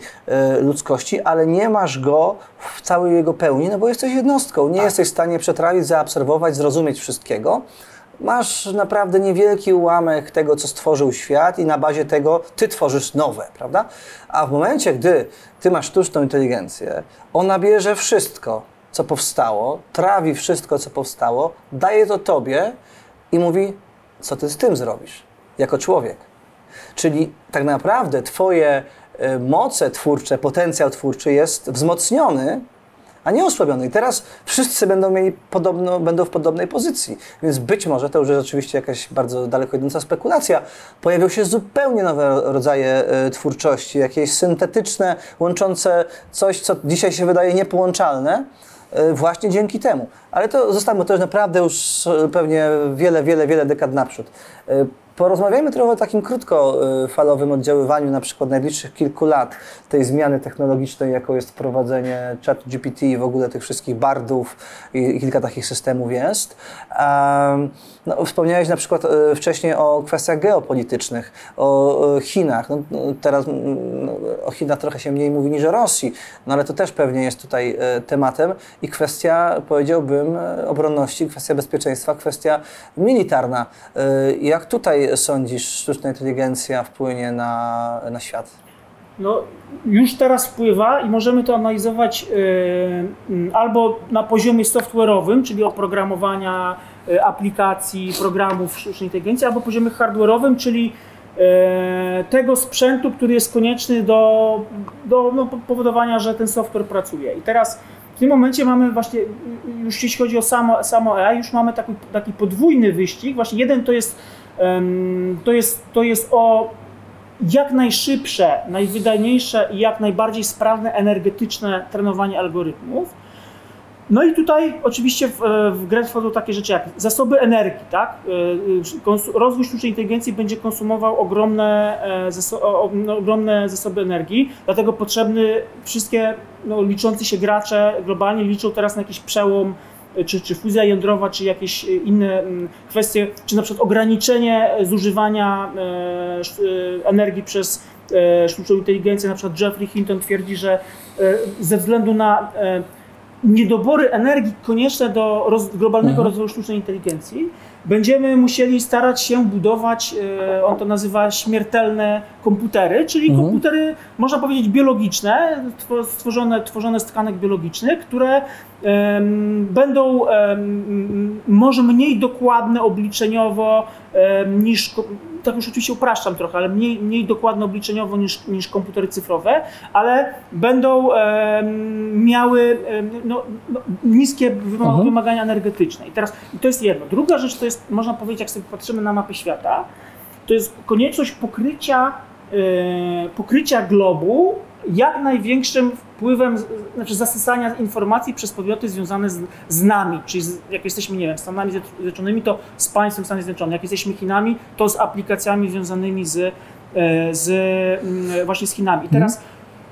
y, ludzkości, ale nie masz go w całej jego pełni, no bo jesteś jednostką. Nie jesteś w stanie przetrawić, zaobserwować, zrozumieć wszystkiego. Masz naprawdę niewielki ułamek tego, co stworzył świat, i na bazie tego ty tworzysz nowe, prawda? A w momencie, gdy ty masz sztuczną inteligencję, ona bierze wszystko, co powstało, trawi wszystko, co powstało, daje to tobie i mówi, co ty z tym zrobisz, jako człowiek. Czyli tak naprawdę Twoje e, moce twórcze, potencjał twórczy jest wzmocniony, a nie osłabiony. I teraz wszyscy będą mieli podobno, będą w podobnej pozycji. Więc być może to już jest oczywiście jakaś bardzo daleko idąca spekulacja. Pojawią się zupełnie nowe ro- rodzaje e, twórczości, jakieś syntetyczne, łączące coś, co dzisiaj się wydaje niepołączalne. E, Właśnie dzięki temu. Ale to zostawmy, to już naprawdę już e, pewnie wiele, wiele, wiele dekad naprzód. Porozmawiajmy trochę o takim krótkofalowym oddziaływaniu, na przykład najbliższych kilku lat, tej zmiany technologicznej, jaką jest wprowadzenie chat GPT i w ogóle tych wszystkich bardów i, kilka takich systemów jest. No, wspomniałeś na przykład e, wcześniej o kwestiach geopolitycznych, o e, Chinach. No, no, teraz mm, no, o Chinach trochę się mniej mówi niż o Rosji, no ale to też pewnie jest tutaj e, tematem i kwestia, powiedziałbym, obronności, kwestia bezpieczeństwa, kwestia militarna. Jak tutaj sądzisz, sztuczna inteligencja wpłynie na, na świat? No, już teraz wpływa i możemy to analizować y, mm, albo na poziomie software'owym, czyli oprogramowania y, aplikacji, programów sztucznej inteligencji, albo poziomie hardware'owym, czyli y, tego sprzętu, który jest konieczny do, do no, powodowania, że ten software pracuje. I teraz w tym momencie mamy właśnie, już jeśli chodzi o samo, samo AI, już mamy taki, taki podwójny wyścig. Właśnie jeden to jest, to jest, to jest o jak najszybsze, najwydajniejsze i jak najbardziej sprawne energetyczne trenowanie algorytmów. No i tutaj oczywiście w, e, w grę wchodzą takie rzeczy jak zasoby energii, tak? E, konsu- Rozwój sztucznej inteligencji będzie konsumował ogromne, e, no, ogromne zasoby energii, dlatego potrzebny wszystkie no, liczący się gracze globalnie liczą teraz na jakiś przełom e, czy, czy fuzja jądrowa, czy jakieś e, inne mm, kwestie, czy na przykład ograniczenie e, zużywania e, e, energii przez e, sztuczną inteligencję. Na przykład Jeffrey Hinton twierdzi, że e, ze względu na e, niedobory energii konieczne do roz, globalnego Mhm. rozwoju sztucznej inteligencji, będziemy musieli starać się budować, e, on to nazywa śmiertelne komputery, czyli Mhm. komputery, można powiedzieć, biologiczne, two- stworzone, tworzone z tkanek biologicznych, które em, będą em, może mniej dokładne obliczeniowo em, niż, tak już oczywiście upraszczam trochę, ale mniej, mniej dokładne obliczeniowo niż, niż komputery cyfrowe, ale będą em, miały em, no, niskie Mhm. wymagania energetyczne. I teraz i to jest jedno. Druga rzecz to jest, można powiedzieć, jak sobie patrzymy na mapę świata, to jest konieczność pokrycia, e, pokrycia globu jak największym wpływem, znaczy zasysania informacji przez podmioty związane z, z nami, czyli z, jak jesteśmy, nie wiem, Stanami Zjednoczonymi, to z państwem Stanów Zjednoczonych, jak jesteśmy Chinami, to z aplikacjami związanymi z, e, z mm, właśnie z Chinami. I teraz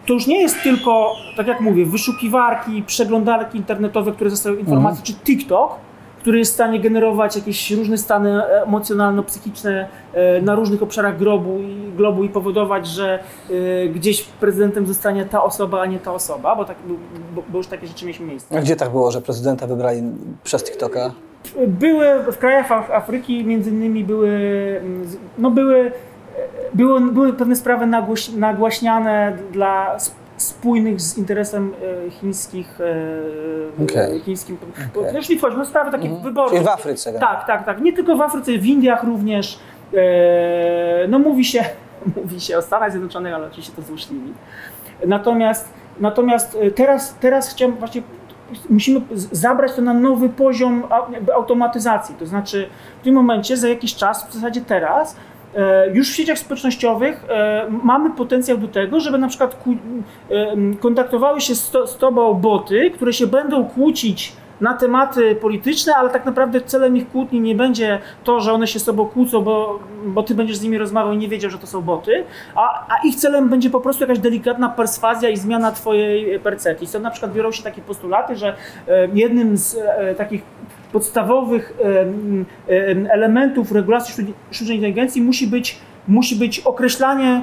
to już nie jest tylko, tak jak mówię, wyszukiwarki, przeglądarki internetowe, które zostają informacji, czy TikTok, który jest w stanie generować jakieś różne stany emocjonalno-psychiczne e, na różnych obszarach globu i, globu i powodować, że e, gdzieś prezydentem zostanie ta osoba, a nie ta osoba, bo, tak, bo, bo już takie rzeczy mieliśmy miejsce. A gdzie tak było, że prezydenta wybrali przez TikToka? Były w krajach Af- Afryki, między innymi były, no były, e, były, były pewne sprawy nagłoś, nagłaśniane dla spójnych z interesem e, chińskich, e, Okej. chińskim. Okej. Okay. Jeśli chodzi o sprawy takich wyborów. Czyli w Afryce. Tak, tak, tak. Nie tylko w Afryce, w Indiach również. E, no mówi się, <laughs> mówi się o Stanach Zjednoczonych, ale oczywiście to złośliwi. Natomiast, natomiast e, teraz, teraz chciałem właśnie, musimy zabrać to na nowy poziom automatyzacji. To znaczy w tym momencie, za jakiś czas, w zasadzie teraz, e, już w sieciach społecznościowych e, mamy potencjał do tego, żeby na przykład e, kontaktowały się z, to, z tobą boty, które się będą kłócić na tematy polityczne, ale tak naprawdę celem ich kłótni nie będzie to, że one się z sobą kłócą, bo, bo ty będziesz z nimi rozmawiał i nie wiedział, że to są boty, a, a ich celem będzie po prostu jakaś delikatna perswazja i zmiana twojej percepcji. Stąd na przykład biorą się takie postulaty, że e, jednym z e, takich podstawowych elementów regulacji sztucznej- inteligencji musi być, musi być określanie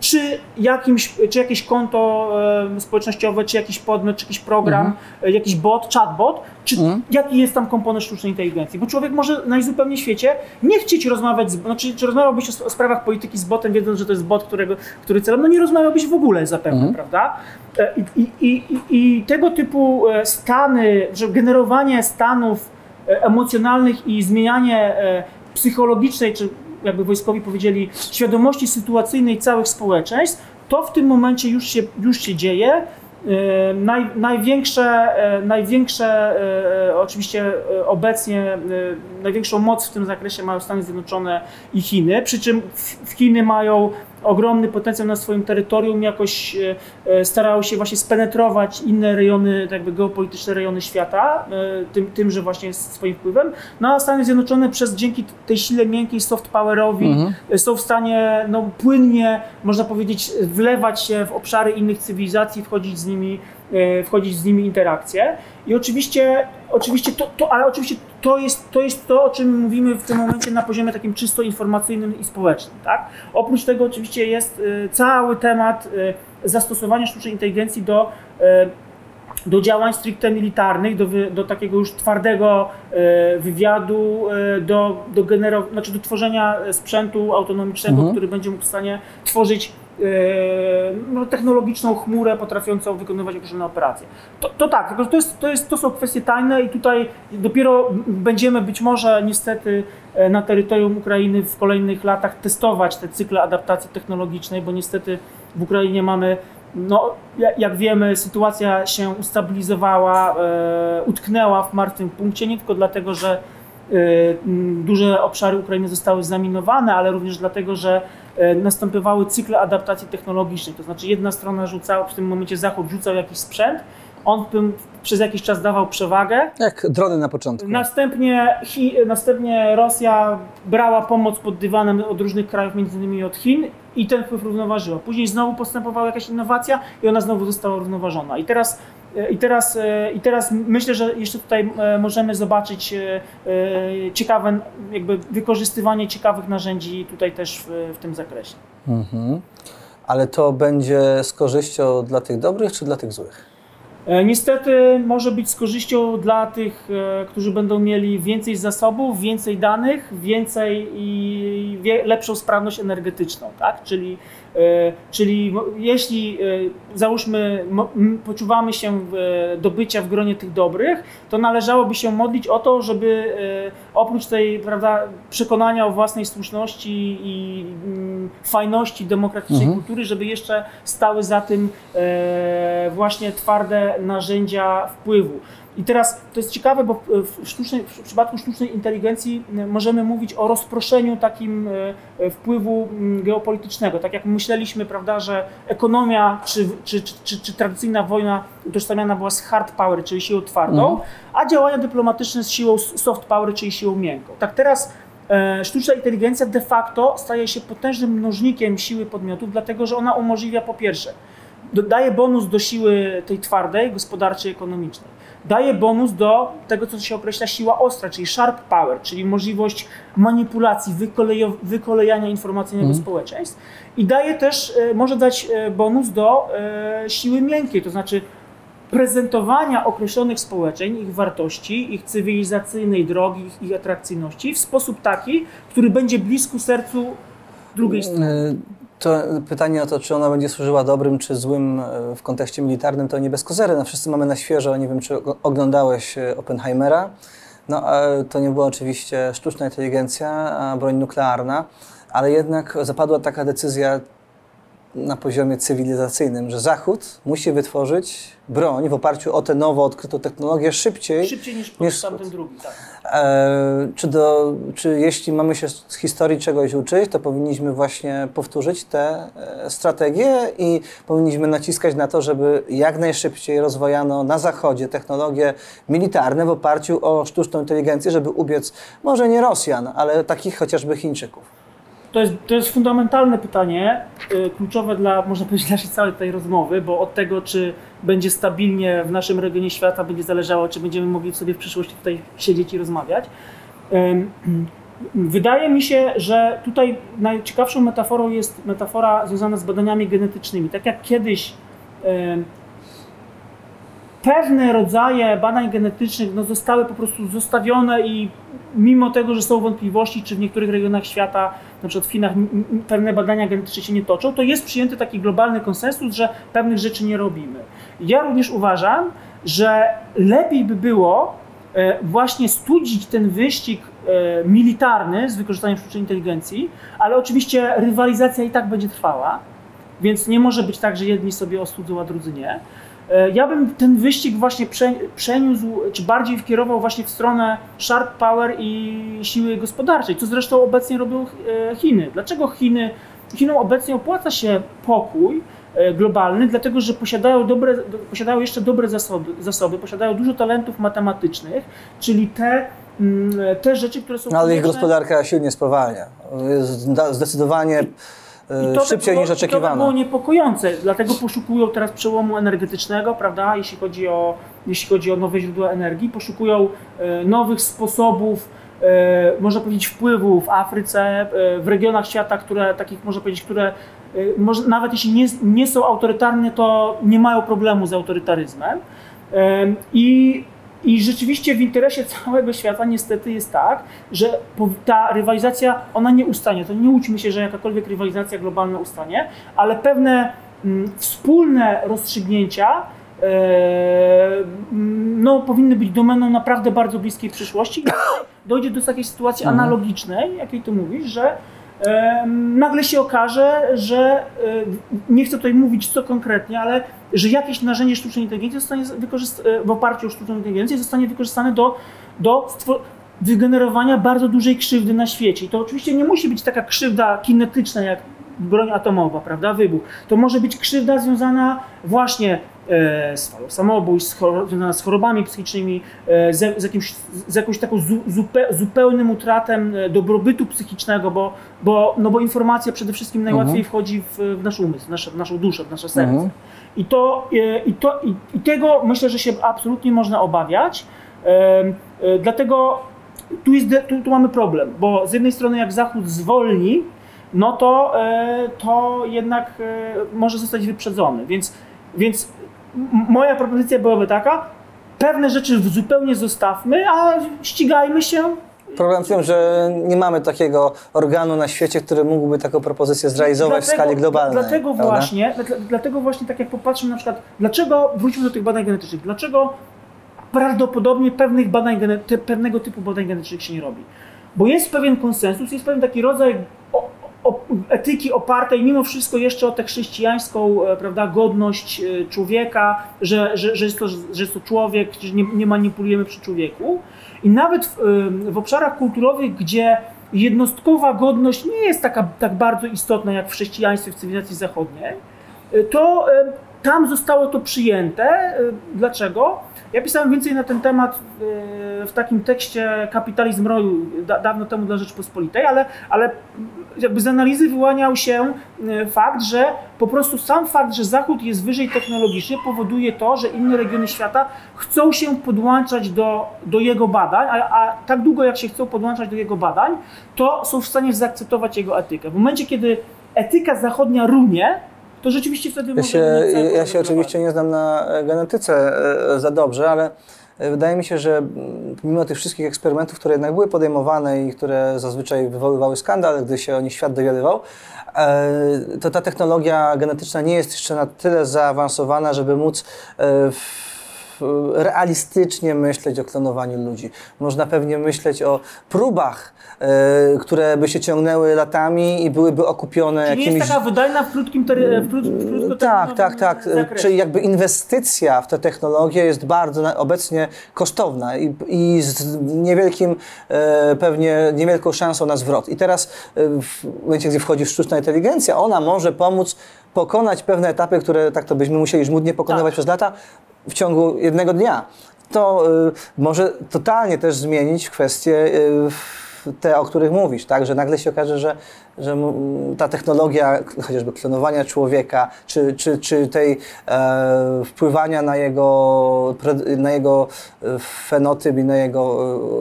czy, jakimś, czy jakieś konto e, społecznościowe, czy jakiś podmiot, czy jakiś program, e, jakiś bot, chatbot, czy Mhm. jaki jest tam komponent sztucznej inteligencji. Bo człowiek może najzupełniej w świecie nie chcieć rozmawiać, z, znaczy, czy rozmawiałbyś o, o sprawach polityki z botem, wiedząc, że to jest bot, którego, który celem, no nie rozmawiałbyś w ogóle zapewne, Mhm. prawda? E, I, i, i, i, tego typu e, stany, że generowanie stanów emocjonalnych i zmienianie e, psychologicznej, czy jakby wojskowi powiedzieli, świadomości sytuacyjnej całych społeczeństw, to w tym momencie już się, już się dzieje. E, Naj, największe, e, największe e, oczywiście e, obecnie e, największą moc w tym zakresie mają Stany Zjednoczone i Chiny, przy czym Chiny mają ogromny potencjał na swoim terytorium, jakoś e, e, starały się właśnie spenetrować inne rejony, tak jakby geopolityczne rejony świata, e, tym, tymże właśnie swoim wpływem. No a Stany Zjednoczone przez dzięki tej sile miękkiej, soft powerowi Mhm. są w stanie no, płynnie, można powiedzieć, wlewać się w obszary innych cywilizacji, wchodzić z nimi, wchodzić z nimi interakcje. I oczywiście, oczywiście to, to, ale oczywiście to jest, to jest to, o czym mówimy w tym momencie na poziomie takim czysto informacyjnym i społecznym. Tak? Oprócz tego oczywiście jest e, cały temat e, zastosowania sztucznej inteligencji do e, do działań stricte militarnych, do, wy, do takiego już twardego e, wywiadu, e, do, do, genero- znaczy do tworzenia sprzętu autonomicznego, Mhm. który będzie mógł w stanie tworzyć no, technologiczną chmurę potrafiącą wykonywać określone operacje. To, to tak, to, jest, to, jest, to są kwestie tajne i tutaj dopiero będziemy być może niestety e, na terytorium Ukrainy w kolejnych latach testować te cykle adaptacji technologicznej, bo niestety w Ukrainie mamy no, ja- jak wiemy, sytuacja się ustabilizowała, e, utknęła w martwym punkcie, nie tylko dlatego, że e, duże obszary Ukrainy zostały zaminowane, ale również dlatego, że następowały cykle adaptacji technologicznej. To znaczy jedna strona rzucała, w tym momencie Zachód rzucał jakiś sprzęt, on tym, przez jakiś czas dawał przewagę. Jak drony na początku. Następnie, Chi, następnie Rosja brała pomoc pod dywanem od różnych krajów, między innymi od Chin i ten wpływ równoważyła. Później znowu postępowała jakaś innowacja i ona znowu została równoważona. I teraz, e, i teraz, e, i teraz myślę, że jeszcze tutaj e, możemy zobaczyć e, e, ciekawe jakby wykorzystywanie ciekawych narzędzi tutaj też w, w tym zakresie. Mhm. Ale to będzie z korzyścią dla tych dobrych czy dla tych złych? E, Niestety może być z korzyścią dla tych, e, którzy będą mieli więcej zasobów, więcej danych, więcej i lepszą sprawność energetyczną, tak? Czyli, e, czyli mo- jeśli e, załóżmy poczuwamy się e, do bycia w gronie tych dobrych, to należałoby się modlić o to, żeby e, oprócz tej prawda, przekonania o własnej słuszności i mm, fajności demokratycznej Mhm. kultury, żeby jeszcze stały za tym e, właśnie twarde narzędzia wpływu. I teraz to jest ciekawe, bo w, sztucznej, w przypadku sztucznej inteligencji możemy mówić o rozproszeniu takim e, wpływu m, geopolitycznego. Tak jak myśleliśmy, prawda, że ekonomia czy, czy, czy, czy, czy tradycyjna wojna utożsamiana była z hard power, czyli siłą twardą, Mhm. a działania dyplomatyczne z siłą soft power, czyli siłą miękką. Tak teraz e, sztuczna inteligencja de facto staje się potężnym mnożnikiem siły podmiotów, dlatego że ona umożliwia po pierwsze, daje bonus do siły tej twardej, gospodarczej, ekonomicznej. Daje bonus do tego, co się określa siła ostra, czyli sharp power, czyli możliwość manipulacji, wykolejo, wykolejania informacyjnego Mhm. społeczeństw. I daje też, e, może dać e, bonus do e, siły miękkiej, to znaczy prezentowania określonych społeczeń, ich wartości, ich cywilizacyjnej drogi, ich, ich atrakcyjności w sposób taki, który będzie blisko sercu drugiej strony. To pytanie o to, czy ona będzie służyła dobrym czy złym y, w kontekście militarnym, to nie bez kozery. No, wszyscy mamy na świeżo, nie wiem, czy og- oglądałeś y, Oppenheimera. No, to nie była oczywiście sztuczna inteligencja, a broń nuklearna, ale jednak zapadła taka decyzja na poziomie cywilizacyjnym, że Zachód musi wytworzyć broń w oparciu o tę nowo odkrytą technologię szybciej, Szybciej niż, niż tamten drugi, tak. E, czy, do, czy jeśli mamy się z historii czegoś uczyć, to powinniśmy właśnie powtórzyć te e, strategie i powinniśmy naciskać na to, żeby jak najszybciej rozwojano na Zachodzie technologie militarne w oparciu o sztuczną inteligencję, żeby ubiec może nie Rosjan, ale takich chociażby Chińczyków. To jest, to jest fundamentalne pytanie, y, kluczowe dla, można powiedzieć, naszej całej tej rozmowy, bo od tego, czy będzie stabilnie w naszym regionie świata, będzie zależało, czy będziemy mogli sobie w przyszłości tutaj siedzieć i rozmawiać. Wydaje mi się, że tutaj najciekawszą metaforą jest metafora związana z badaniami genetycznymi. Tak jak kiedyś pewne rodzaje badań genetycznych no, zostały po prostu zostawione i mimo tego, że są wątpliwości, czy w niektórych regionach świata, na przykład w Chinach, pewne badania genetyczne się nie toczą, to jest przyjęty taki globalny konsensus, że pewnych rzeczy nie robimy. Ja również uważam, że lepiej by było e, właśnie studzić ten wyścig e, militarny z wykorzystaniem sztucznej inteligencji, ale oczywiście rywalizacja i tak będzie trwała, więc nie może być tak, że jedni sobie ostudzą, a drudzy nie. E, Ja bym ten wyścig właśnie prze, przeniósł, czy bardziej wkierował właśnie w stronę sharp power i siły gospodarczej, co zresztą obecnie robią e, Chiny. Dlaczego Chiny? Chinom obecnie opłaca się pokój e, globalny, dlatego że posiadają, dobre, do- posiadają jeszcze dobre zasoby, zasoby, posiadają dużo talentów matematycznych, czyli te, mm, te rzeczy, które są No, ale ich gospodarka silnie spowalnia. Zdecydowanie szybciej było, niż i To by oczekiwano. było niepokojące, dlatego poszukują teraz przełomu energetycznego, prawda, jeśli chodzi o, jeśli chodzi o nowe źródła energii, poszukują e, nowych sposobów, e, można powiedzieć, wpływu w Afryce, e, w regionach świata, które, takich można powiedzieć, które e, może, nawet jeśli nie, nie są autorytarne, to nie mają problemu z autorytaryzmem. Em, I, I rzeczywiście w interesie całego świata niestety jest tak, że ta rywalizacja, ona nie ustanie. To nie łudźmy się, że jakakolwiek rywalizacja globalna ustanie, ale pewne mm, wspólne rozstrzygnięcia e, mm, no, powinny być domeną naprawdę bardzo bliskiej przyszłości. I dojdzie do takiej sytuacji Mhm. analogicznej, jakiej ty mówisz, że nagle się okaże, że e, nie chcę tutaj mówić co konkretnie, ale że jakieś narzędzie sztucznej inteligencji zostanie e, w oparciu o sztuczną inteligencję zostanie wykorzystane do, do wygenerowania bardzo dużej krzywdy na świecie. I to oczywiście nie musi być taka krzywda kinetyczna jak broń atomowa, prawda, wybuch. To może być krzywda związana właśnie e, z falą samobójstw, z chorobami psychicznymi, e, z, jakimś, z jakąś taką zu, zupe, zupełnym utratem e, dobrobytu psychicznego, bo, bo, no bo informacja przede wszystkim najłatwiej wchodzi w, w nasz umysł, w, nasze, w naszą duszę, w nasze serce. Mhm. I, to, i, to, i, I tego myślę, że się absolutnie można obawiać. Dlatego tu, jest, tu, tu mamy problem, bo z jednej strony jak Zachód zwolni, no to, to jednak może zostać wyprzedzony. Więc, więc moja propozycja byłaby taka, pewne rzeczy zupełnie zostawmy, a ścigajmy się. Problem w tym, że nie mamy takiego organu na świecie, który mógłby taką propozycję zrealizować w skali globalnej. Dlatego prawda? właśnie, dla- dlatego właśnie tak jak popatrzymy na przykład, dlaczego, wróćmy do tych badań genetycznych, dlaczego prawdopodobnie pewnych badań, pewnego typu badań genetycznych się nie robi? Bo jest pewien konsensus, jest pewien taki rodzaj etyki opartej mimo wszystko jeszcze o tę chrześcijańską e, prawda, godność e, człowieka, że, że, że, jest, to, że jest to człowiek, że nie, nie manipulujemy przy człowieku. I nawet w, em, w obszarach kulturowych, gdzie jednostkowa godność nie jest taka tak bardzo istotna jak w chrześcijaństwie, w cywilizacji zachodniej, to tam zostało to przyjęte. Dlaczego? Ja pisałem więcej na ten temat w takim tekście Kapitalizm Roju da, dawno temu dla Rzeczpospolitej, ale, ale jakby z analizy wyłaniał się y, fakt, że po prostu sam fakt, że Zachód jest wyżej technologicznie powoduje to, że inne regiony świata chcą się podłączać do, do jego badań, a, a tak długo jak się chcą podłączać do jego badań, to są w stanie zaakceptować jego etykę. W momencie, kiedy etyka zachodnia runie, to rzeczywiście wtedy Ja się, ja się oczywiście nie znam na e, genetyce e, za dobrze, ale e, wydaje mi się, że mm, mimo tych wszystkich eksperymentów, które jednak były podejmowane i które zazwyczaj wywoływały skandal, gdy się o nich świat dowiadywał, e, to ta technologia genetyczna nie jest jeszcze na tyle zaawansowana, żeby móc e, realistycznie myśleć o klonowaniu ludzi. Można pewnie myśleć o próbach, e, które by się ciągnęły latami i byłyby okupione Czyli jakimiś... jest taka wydajna w krótkim, tery- w krót, w krótkoterminowym Tak, tak, tak. zakresie. Czyli jakby inwestycja w tę technologię jest bardzo obecnie kosztowna i, i z niewielkim, e, pewnie niewielką szansą na zwrot. I teraz e, w momencie, gdy wchodzi sztuczna inteligencja, ona może pomóc pokonać pewne etapy, które tak to byśmy musieli żmudnie pokonywać Tak. przez lata w ciągu jednego dnia. To e, może totalnie też zmienić kwestie e, w- te, o których mówisz, tak? Że nagle się okaże, że, że ta technologia chociażby klonowania człowieka, czy, czy, czy tej e, wpływania na jego, na jego e, fenotyp i na jego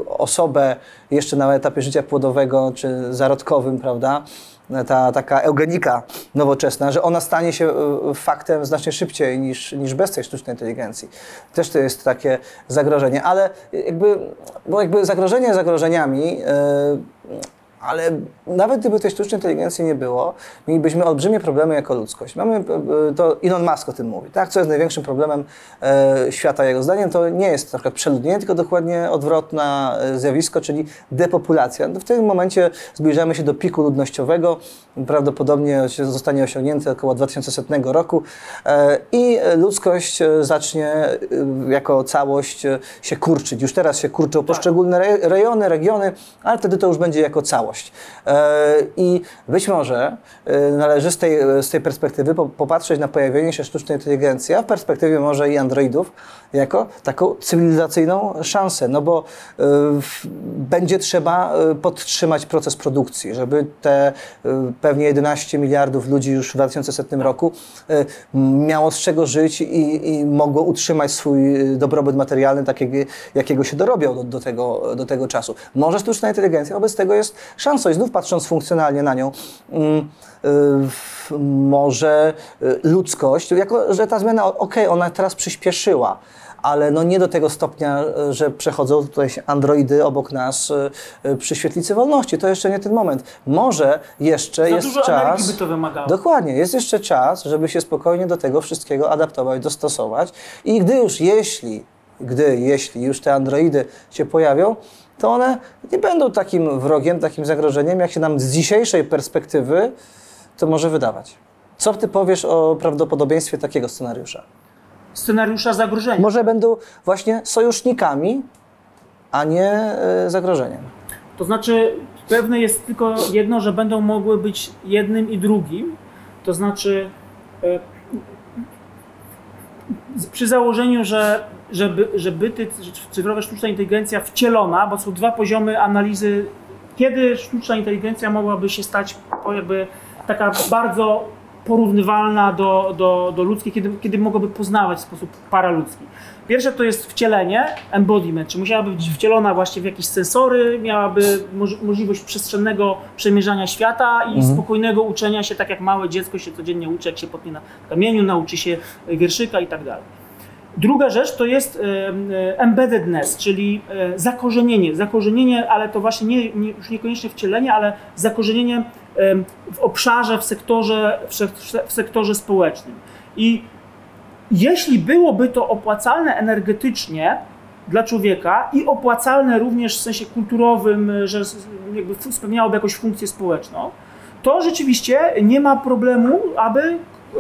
e, osobę jeszcze na etapie życia płodowego czy zarodkowym, prawda? Ta taka eugenika nowoczesna, że ona stanie się e, faktem znacznie szybciej niż, niż bez tej sztucznej inteligencji. Też to jest takie zagrożenie, ale jakby, bo jakby zagrożenie zagrożeniami, e, ale nawet gdyby tej sztucznej inteligencji nie było, mielibyśmy olbrzymie problemy jako ludzkość. Mamy, e, to Elon Musk o tym mówi, tak? Co jest największym problemem e, świata jego zdaniem, to nie jest na przykład przeludnienie, tylko dokładnie odwrotne e, zjawisko, czyli depopulacja. No w tym momencie zbliżamy się do piku ludnościowego, prawdopodobnie zostanie osiągnięty około 2100 roku e, i ludzkość e, zacznie e, jako całość e, się kurczyć. Już teraz się kurczą poszczególne re- rejony, regiony, ale wtedy to już będzie jako całość. E, I być może e, należy z tej, z tej perspektywy po- popatrzeć na pojawienie się sztucznej inteligencji, a w perspektywie może i androidów, jako taką cywilizacyjną szansę, no bo e, będzie trzeba podtrzymać proces produkcji, żeby te pewnie 11 miliardów ludzi już w 2100 roku miało z czego żyć i, i mogło utrzymać swój dobrobyt materialny, takiego, jakiego się dorobią do, do, tego, do tego czasu. Może sztuczna inteligencja wobec tego jest szansą i znów patrząc funkcjonalnie na nią, mm, y, może y, ludzkość, jako że ta zmiana, okej, ona teraz przyspieszyła, ale no nie do tego stopnia, y, że przechodzą tutaj androidy obok nas przy świetlicy wolności. To jeszcze nie ten moment. Może jeszcze Za jest dużo czas. by to wymagało. Dokładnie, jest jeszcze czas, żeby się spokojnie do tego wszystkiego adaptować, dostosować. I gdy już, jeśli, gdy, jeśli już te androidy się pojawią, to one nie będą takim wrogiem, takim zagrożeniem, jak się nam z dzisiejszej perspektywy to może wydawać. Co ty powiesz o prawdopodobieństwie takiego scenariusza? Scenariusza zagrożenia. Może będą właśnie sojusznikami, a nie e, zagrożeniem. To znaczy, pewne jest tylko jedno, że będą mogły być jednym i drugim. To znaczy, e, przy założeniu, że, żeby, że byty, cyfrowa sztuczna inteligencja wcielona, bo są dwa poziomy analizy, kiedy sztuczna inteligencja mogłaby się stać jakby taka bardzo porównywalna do, do, do ludzkiej, kiedy, kiedy mogłaby poznawać w sposób paraludzki. Pierwsze to jest wcielenie, embodiment, czy musiałaby być wcielona właśnie w jakieś sensory, miałaby moż, możliwość przestrzennego przemierzania świata i mhm. spokojnego uczenia się, tak jak małe dziecko się codziennie uczy, jak się potnie na kamieniu, nauczy się wierszyka i tak dalej. Druga rzecz to jest embeddedness, czyli e, zakorzenienie. Zakorzenienie, ale to właśnie nie, nie, już niekoniecznie wcielenie, ale zakorzenienie w obszarze, w sektorze, w sektorze społecznym. I jeśli byłoby to opłacalne energetycznie dla człowieka i opłacalne również w sensie kulturowym, że jakby spełniałoby jakąś funkcję społeczną, to rzeczywiście nie ma problemu, aby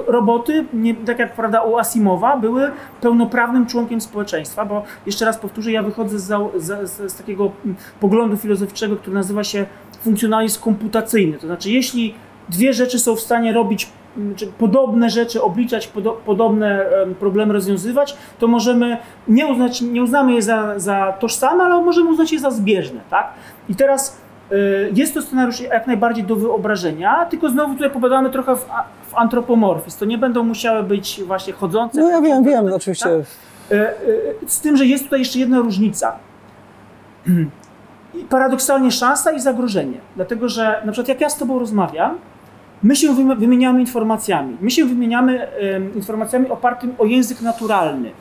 roboty, nie, tak jak prawda u Asimowa, były pełnoprawnym członkiem społeczeństwa, bo jeszcze raz powtórzę, ja wychodzę z, z, z, takiego poglądu filozoficznego, który nazywa się funkcjonalizm komputacyjny. To znaczy, jeśli dwie rzeczy są w stanie robić podobne rzeczy obliczać, podo, podobne problemy rozwiązywać, to możemy nie, uznać, nie uznamy je za, za tożsame, ale możemy uznać je za zbieżne. Tak? I teraz y, jest to scenariusz jak najbardziej do wyobrażenia, tylko znowu tutaj popadamy trochę w, w antropomorfizm. To nie będą musiały być właśnie chodzące. No ja wiem, wiem, tak? oczywiście. Tak? Z tym, że jest tutaj jeszcze jedna różnica. I paradoksalnie szansa i zagrożenie. Dlatego, że na przykład jak ja z Tobą rozmawiam, My się wymieniamy informacjami. My się wymieniamy informacjami opartym o język naturalny.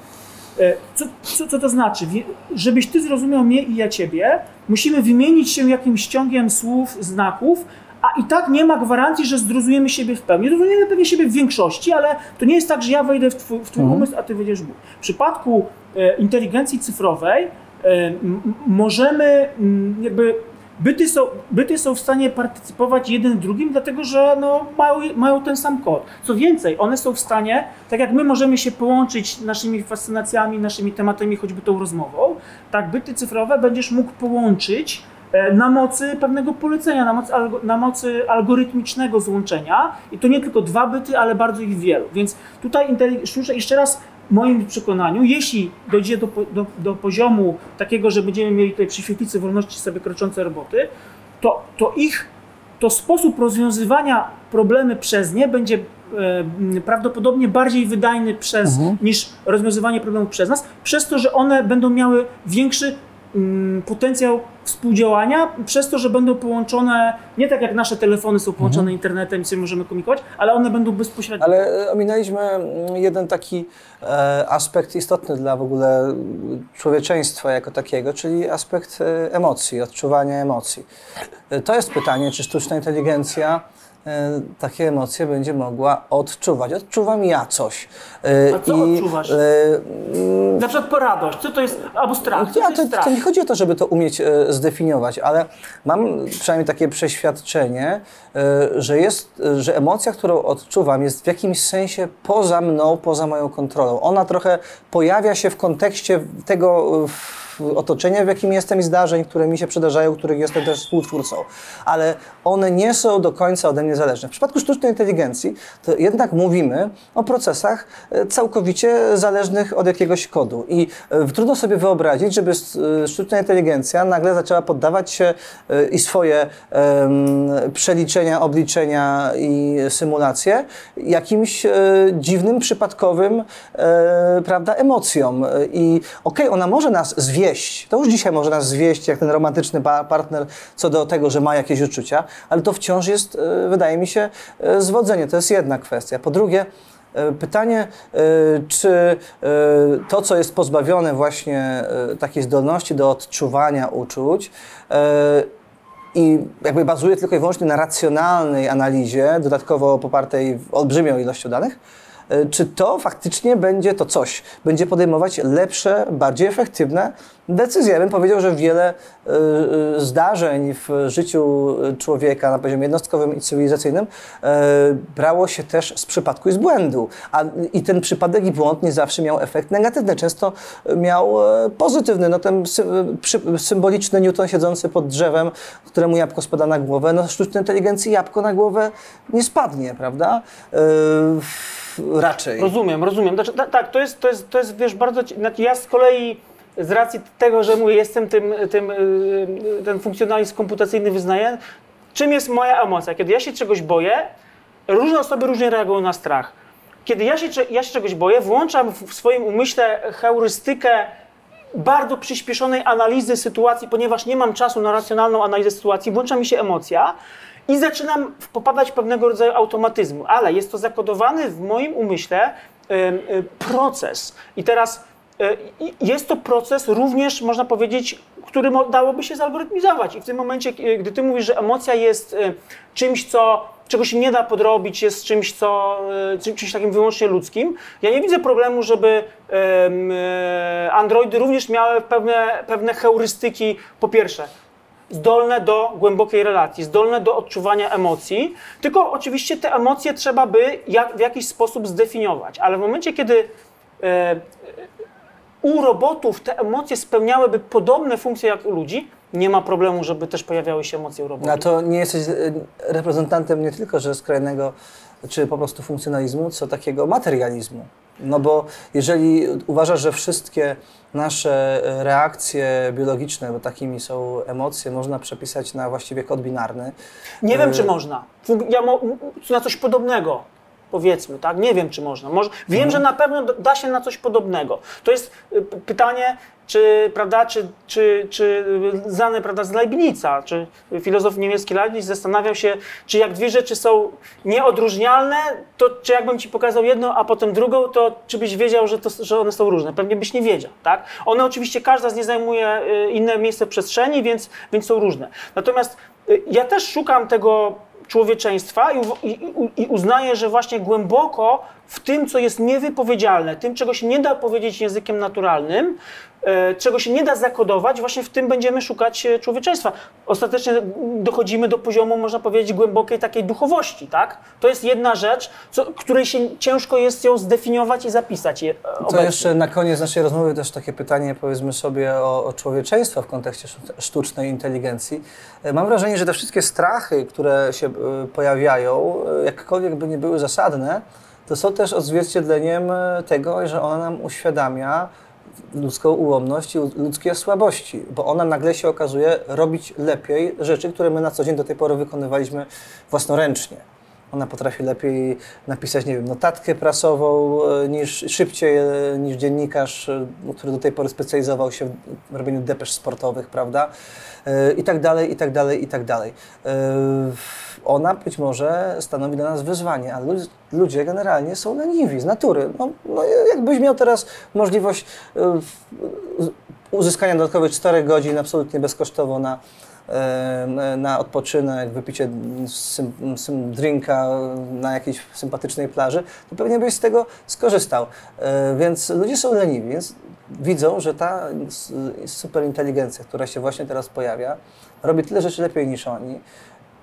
E, co, co, co, to znaczy? Żebyś ty zrozumiał mnie i ja ciebie, musimy wymienić się jakimś ciągiem słów, znaków, a i tak nie ma gwarancji, że zrozumiemy siebie w pełni. Zrozumiemy pewnie siebie w większości, ale to nie jest tak, że ja wejdę w twój, w twój mhm. umysł, a ty wejdziesz w mój. W przypadku e, inteligencji cyfrowej e, możemy jakby byty są, byty są w stanie partycypować jeden drugim, dlatego że no, mają, mają ten sam kod. Co więcej, one są w stanie, tak jak my możemy się połączyć naszymi fascynacjami, naszymi tematami, choćby tą rozmową, tak byty cyfrowe będziesz mógł połączyć na mocy pewnego polecenia, na mocy, na mocy algorytmicznego złączenia i to nie tylko dwa byty, ale bardzo ich wielu. Więc tutaj jeszcze raz moim przekonaniu, jeśli dojdzie do, do, do, poziomu takiego, że będziemy mieli tutaj przy świetlicy wolności sobie kroczące roboty, to, to ich, to sposób rozwiązywania problemy przez nie będzie e, prawdopodobnie bardziej wydajny przez, mhm. niż rozwiązywanie problemów przez nas, przez to, że one będą miały większy potencjał współdziałania przez to, że będą połączone, nie tak jak nasze telefony są połączone mhm. internetem i sobie możemy komunikować, ale one będą bezpośrednio. Ale e, ominęliśmy mm, jeden taki e, aspekt istotny dla w ogóle człowieczeństwa jako takiego, czyli aspekt e, emocji, odczuwania emocji. To jest pytanie, czy sztuczna inteligencja takie emocje będzie mogła odczuwać. Odczuwam ja coś. E, A co I, odczuwasz? E, mm, Na przykład po radość. Co to jest? Albo strach. Ja, to, to, nie chodzi o to, żeby to umieć e, zdefiniować, ale mam przynajmniej takie przeświadczenie, e, że jest, że emocja, którą odczuwam jest w jakimś sensie poza mną, poza moją kontrolą. Ona trochę pojawia się w kontekście tego otoczenia, w jakim jestem i zdarzeń, które mi się przydarzają, których jestem też współtwórcą. Ale one nie są do końca ode mnie zależne. W przypadku sztucznej inteligencji to jednak mówimy o procesach e, całkowicie zależnych od jakiegoś kodu. I e, trudno sobie wyobrazić, żeby e, sztuczna inteligencja nagle zaczęła poddawać się i swoje przeliczenia, obliczenia i symulacje jakimś dziwnym, przypadkowym prawda, emocjom. I okej, okay, ona może nas zwieść, zwieść. To już dzisiaj może nas zwieść, jak ten romantyczny partner, co do tego, że ma jakieś uczucia, ale to wciąż jest, e, wydaje mi się, e, zwodzenie. To jest jedna kwestia. Po drugie, e, Pytanie, czy to, co jest pozbawione właśnie takiej zdolności do odczuwania uczuć i jakby bazuje tylko i wyłącznie na racjonalnej analizie, dodatkowo popartej olbrzymią ilością danych, czy to faktycznie będzie to coś, będzie podejmować lepsze, bardziej efektywne decyzje. Ja bym powiedział, że wiele e, e, zdarzeń w życiu człowieka na poziomie jednostkowym i cywilizacyjnym brało się też z przypadku i z błędu. A, I ten przypadek i błąd nie zawsze miał efekt negatywny, często miał pozytywny. No ten symboliczny Newton siedzący pod drzewem, któremu jabłko spada na głowę, no sztucznej inteligencji jabłko na głowę nie spadnie, prawda? Raczej. Rozumiem, rozumiem. Znaczy, ta, tak, to jest, to, jest, to jest, wiesz, bardzo... Znaczy ja z kolei z racji tego, że mówię, jestem tym, tym yy, ten funkcjonalizm komputacyjny wyznaję, czym jest moja emocja? Kiedy ja się czegoś boję, różne osoby różnie reagują na strach. Kiedy ja się, ja się czegoś boję, włączam w swoim umyśle heurystykę bardzo przyspieszonej analizy sytuacji, ponieważ nie mam czasu na racjonalną analizę sytuacji, włącza mi się emocja i zaczynam popadać pewnego rodzaju automatyzmu, ale jest to zakodowany w moim umyśle y, proces. I teraz i- jest to proces również, można powiedzieć, który dałoby się zalgorytmizować. I w tym momencie, y, gdy ty mówisz, że emocja jest czymś, co, czego się nie da podrobić, jest czymś, co, czym- czymś takim wyłącznie ludzkim, ja nie widzę problemu, żeby androidy również miały pewne, pewne heurystyki, po pierwsze, zdolne do głębokiej relacji, zdolne do odczuwania emocji, tylko oczywiście te emocje trzeba by jak, w jakiś sposób zdefiniować, ale w momencie, kiedy e, u robotów te emocje spełniałyby podobne funkcje jak u ludzi, nie ma problemu, żeby też pojawiały się emocje u robotów. No to nie jesteś e, reprezentantem nie tylko że skrajnego, czy po prostu funkcjonalizmu, co takiego materializmu. No bo jeżeli uważasz, że wszystkie nasze e, reakcje biologiczne, bo takimi są emocje, można przepisać na właściwie kod binarny, Nie wiem, E, czy można. Ja mo- na coś podobnego, powiedzmy, tak? Nie wiem, czy można. Może, wiem, że na pewno da się na coś podobnego. To jest p- pytanie, czy, prawda, czy, czy, czy znany, prawda, z Leibnica, czy filozof niemiecki Leibniz zastanawiał się, czy jak dwie rzeczy są nieodróżnialne, to czy jakbym ci pokazał jedną, a potem drugą, to czy byś wiedział, że, to, że one są różne? Pewnie byś nie wiedział, tak? One oczywiście, każda z nie zajmuje y, inne miejsce w przestrzeni, więc, więc są różne. Natomiast y, ja też szukam tego człowieczeństwa i, i- i uznaję, że właśnie głęboko w tym, co jest niewypowiedzialne, tym, czego się nie da powiedzieć językiem naturalnym, e, czego się nie da zakodować, właśnie w tym będziemy szukać e, człowieczeństwa. Ostatecznie dochodzimy do poziomu, można powiedzieć, głębokiej takiej duchowości, tak? To jest jedna rzecz, co, której się ciężko jest ją zdefiniować i zapisać je e, To obecnie. jeszcze na koniec naszej rozmowy też takie pytanie, powiedzmy sobie, o, o człowieczeństwo w kontekście sztucznej inteligencji. Mam wrażenie, że te wszystkie strachy, które się pojawiają, jakkolwiek by nie były zasadne, to są też odzwierciedleniem e, tego, że ona nam uświadamia ludzką ułomność i ludzkie słabości, bo ona nagle się okazuje robić lepiej rzeczy, które my na co dzień do tej pory wykonywaliśmy własnoręcznie. Ona potrafi lepiej napisać, nie wiem, notatkę prasową e, niż szybciej e, niż dziennikarz, który do tej pory specjalizował się w robieniu depesz sportowych, prawda? I tak dalej, i tak dalej, i tak dalej. Ona być może stanowi dla nas wyzwanie, lud- ludzie generalnie są leniwi z natury. No, no jakbyś miał teraz możliwość w- uzyskania dodatkowych 4 godzin absolutnie bezkosztowo na, e, na odpoczynek, wypicie sym, sym drinka na jakiejś sympatycznej plaży, to pewnie byś z tego skorzystał. E, Więc ludzie są leniwi, więc widzą, że ta superinteligencja, która się właśnie teraz pojawia, robi tyle rzeczy lepiej niż oni.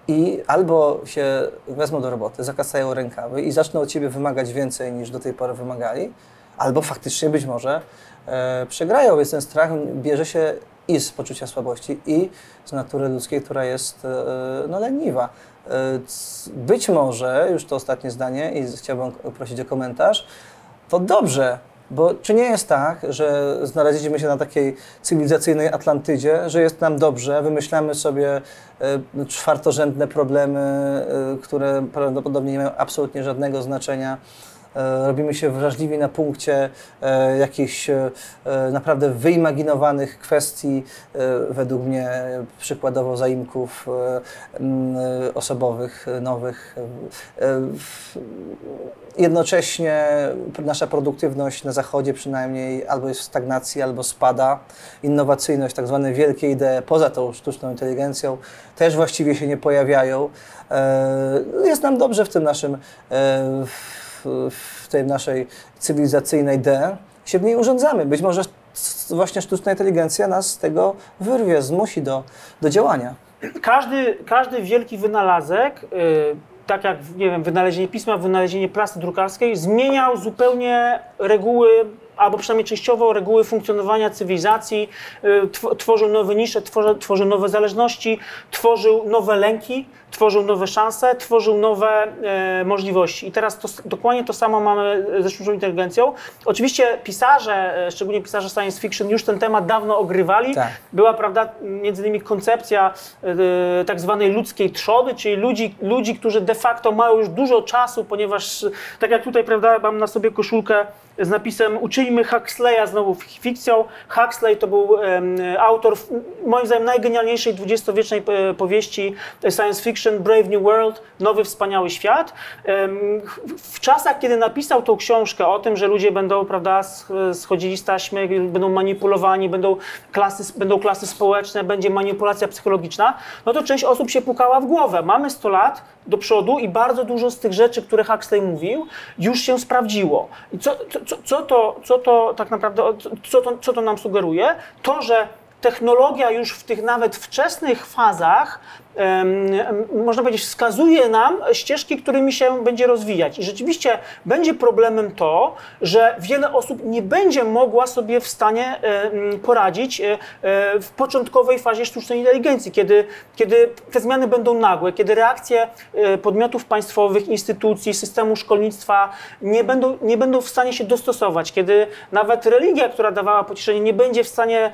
I albo się wezmą do roboty, zakasają rękawy i zaczną od ciebie wymagać więcej niż do tej pory wymagali, albo faktycznie być może e, przegrają, więc ten strach bierze się i z poczucia słabości, i z natury ludzkiej, która jest e, no, leniwa. E, być może, już to ostatnie zdanie i chciałbym prosić o komentarz, to dobrze, bo czy nie jest tak, że znaleźliśmy się na takiej cywilizacyjnej Atlantydzie, że jest nam dobrze, wymyślamy sobie e, czwartorzędne problemy, e, które prawdopodobnie nie mają absolutnie żadnego znaczenia. E, Robimy się wrażliwi na punkcie e, jakichś e, naprawdę wyimaginowanych kwestii, według mnie przykładowo zaimków osobowych, nowych. Jednocześnie nasza produktywność na zachodzie przynajmniej albo jest w stagnacji, albo spada. Innowacyjność, tak zwane wielkie idee poza tą sztuczną inteligencją też właściwie się nie pojawiają. Jest nam dobrze w tym naszym, w, tej naszej cywilizacyjnej D. Się w niej urządzamy. Być może właśnie sztuczna inteligencja nas z tego wyrwie, zmusi do, do działania. każdy, każdy wielki wynalazek, y, tak jak nie wiem, wynalezienie pisma, wynalezienie plasty drukarskiej, zmieniał zupełnie reguły albo przynajmniej częściowo reguły funkcjonowania cywilizacji, y, tw- tworzył nowe nisze, tworzył nowe zależności, tworzył nowe lęki, tworzył nowe szanse, tworzył nowe e, możliwości. I teraz to, dokładnie to samo mamy ze sztuczną inteligencją. Oczywiście pisarze, e, szczególnie pisarze science fiction, już ten temat dawno ogrywali. Tak. Była, prawda, między innymi koncepcja e, tak zwanej ludzkiej trzody, czyli ludzi, ludzi, którzy de facto mają już dużo czasu, ponieważ e, tak jak tutaj, prawda, mam na sobie koszulkę z napisem Uczyjmy Huxleya, znowu fik- fikcją. Huxley to był em, autor, moim zdaniem, najgenialniejszej dwudziestowiecznej e, powieści science fiction Brave New World, Nowy Wspaniały Świat. W- czasach, kiedy napisał tą książkę o tym, że ludzie będą, prawda, sch- schodzili z taśmy, będą manipulowani, będą klasy, będą klasy społeczne, będzie manipulacja psychologiczna, no to część osób się pukała w głowę. Mamy 100 lat do przodu i bardzo dużo z tych rzeczy, które Huxley mówił, już się sprawdziło. I co, co, co, to, co to tak naprawdę, co to, co to nam sugeruje? To, że technologia już w tych nawet wczesnych fazach, można powiedzieć, wskazuje nam ścieżki, którymi się będzie rozwijać. I rzeczywiście będzie problemem to, że wiele osób nie będzie mogła sobie w stanie poradzić e, e, w początkowej fazie sztucznej inteligencji, kiedy, kiedy te zmiany będą nagłe, kiedy reakcje e, podmiotów państwowych, instytucji, systemu szkolnictwa nie będą, nie będą w stanie się dostosować, kiedy nawet religia, która dawała pocieszenie, nie będzie w stanie,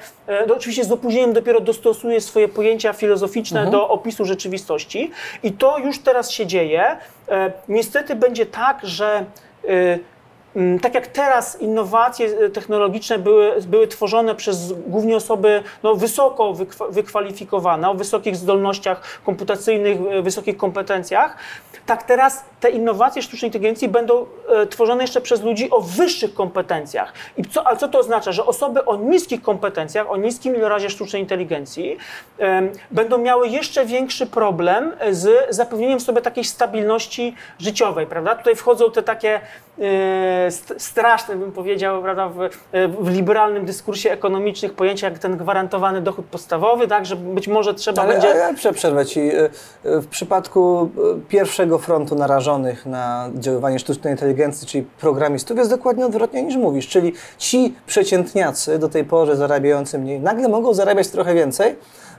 no oczywiście z opóźnieniem dopiero dostosuje swoje pojęcia filozoficzne do opisu rzeczywistości i to już teraz się dzieje. E, Niestety będzie tak, że Mm, Tak jak teraz innowacje e, technologiczne były, były tworzone przez głównie osoby no, wysoko wykwa- wykwalifikowane, o wysokich zdolnościach komputacyjnych, e, wysokich kompetencjach, tak teraz te innowacje sztucznej inteligencji będą e, tworzone jeszcze przez ludzi o wyższych kompetencjach. I co, ale co to oznacza? Że osoby o niskich kompetencjach, o niskim ilorazie sztucznej inteligencji będą miały jeszcze większy problem z zapewnieniem sobie takiej stabilności życiowej, prawda? Tutaj wchodzą te takie st- straszne, bym powiedział, prawda, w, e, w liberalnym dyskursie ekonomicznych pojęcia jak ten gwarantowany dochód podstawowy, tak, że być może trzeba Ale, będzie... ale prze- przerwę Ci. Y, W przypadku y, pierwszego frontu narażonych na działanie sztucznej inteligencji, czyli programistów, jest dokładnie odwrotnie niż mówisz. Czyli ci przeciętniacy do tej pory zarabiający mniej, nagle mogą zarabiać trochę więcej,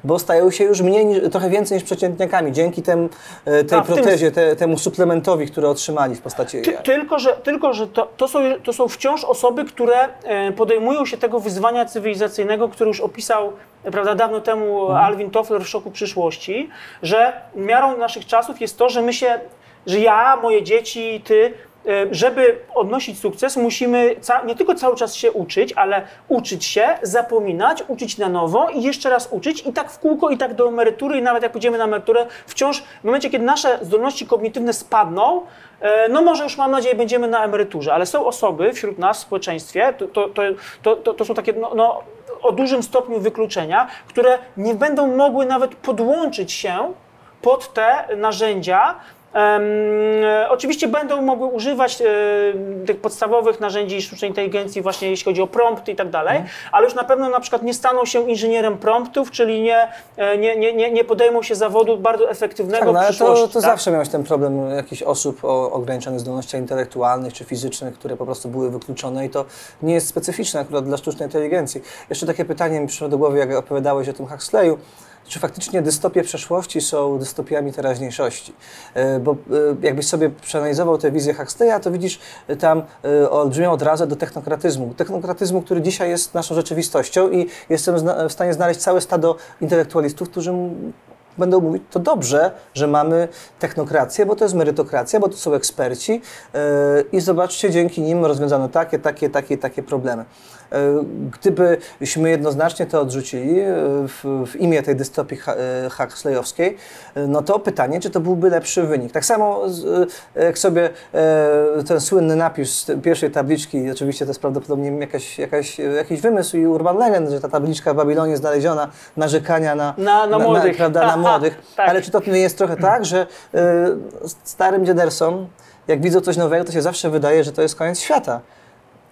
bo stają się już mniej, trochę więcej niż przeciętniakami, dzięki tem, y, tej A, w tym- protezie, te, temu suplementowi, który otrzymali w postaci Ty, tylko, że, tylko, że to, to, są, to są wciąż osoby, które e, podejmują się tego wyzwania cywilizacyjnego, który już opisał e, prawda, dawno temu Alvin Toffler w Szoku Przyszłości, że miarą naszych czasów jest to, że my się, że ja, moje dzieci, ty, e, żeby odnosić sukces, musimy nie tylko cały czas się uczyć, ale uczyć się, zapominać, uczyć na nowo i jeszcze raz uczyć i tak w kółko, i tak do emerytury, i nawet jak pójdziemy na emeryturę, wciąż w momencie, kiedy nasze zdolności kognitywne spadną, e, no może już mam nadzieję będziemy na emeryturze, ale są osoby wśród nas w społeczeństwie, to, to, to, to są takie no, no, o dużym stopniu wykluczenia, które nie będą mogły nawet podłączyć się pod te narzędzia. E, oczywiście będą mogły używać e, tych podstawowych narzędzi sztucznej inteligencji, właśnie jeśli chodzi o prompty i tak dalej, ale już na pewno na przykład nie staną się inżynierem promptów, czyli nie, e, nie, nie, nie, podejmą się zawodu bardzo efektywnego Tak, no, ale to, to tak? zawsze miałeś ten problem jakichś osób o ograniczonych zdolnościach intelektualnych czy fizycznych, które po prostu były wykluczone i to nie jest specyficzne akurat dla sztucznej inteligencji. Jeszcze takie pytanie mi przyszło do głowy, jak opowiadałeś o tym Huxleyu. Czy faktycznie dystopie przeszłości są dystopiami teraźniejszości? E, Bo e, jakbyś sobie przeanalizował tę wizję Huxleya, to widzisz e, tam olbrzymią odrazę do technokratyzmu. Technokratyzmu, który dzisiaj jest naszą rzeczywistością i jestem w stanie znaleźć całe stado intelektualistów, którzy będą mówić, to dobrze, że mamy technokrację, bo to jest merytokracja, bo to są eksperci i zobaczcie, dzięki nim rozwiązano takie, takie, takie, takie problemy. Yy, Gdybyśmy jednoznacznie to odrzucili yy, w, w imię tej dystopii yy, Huxleyowskiej, no to pytanie, czy to byłby lepszy wynik. Tak samo z, jak sobie ten słynny napis z pierwszej tabliczki, oczywiście to jest prawdopodobnie jakaś, jakaś, jakiś wymysł i urban legend, że ta tabliczka w Babilonie znaleziona, narzekania na, Na- na młodych. prawda, na Aha, młodych. tak. Ale czy to nie jest trochę tak, że starym dziadersom, jak widzą coś nowego, to się zawsze wydaje, że to jest koniec świata.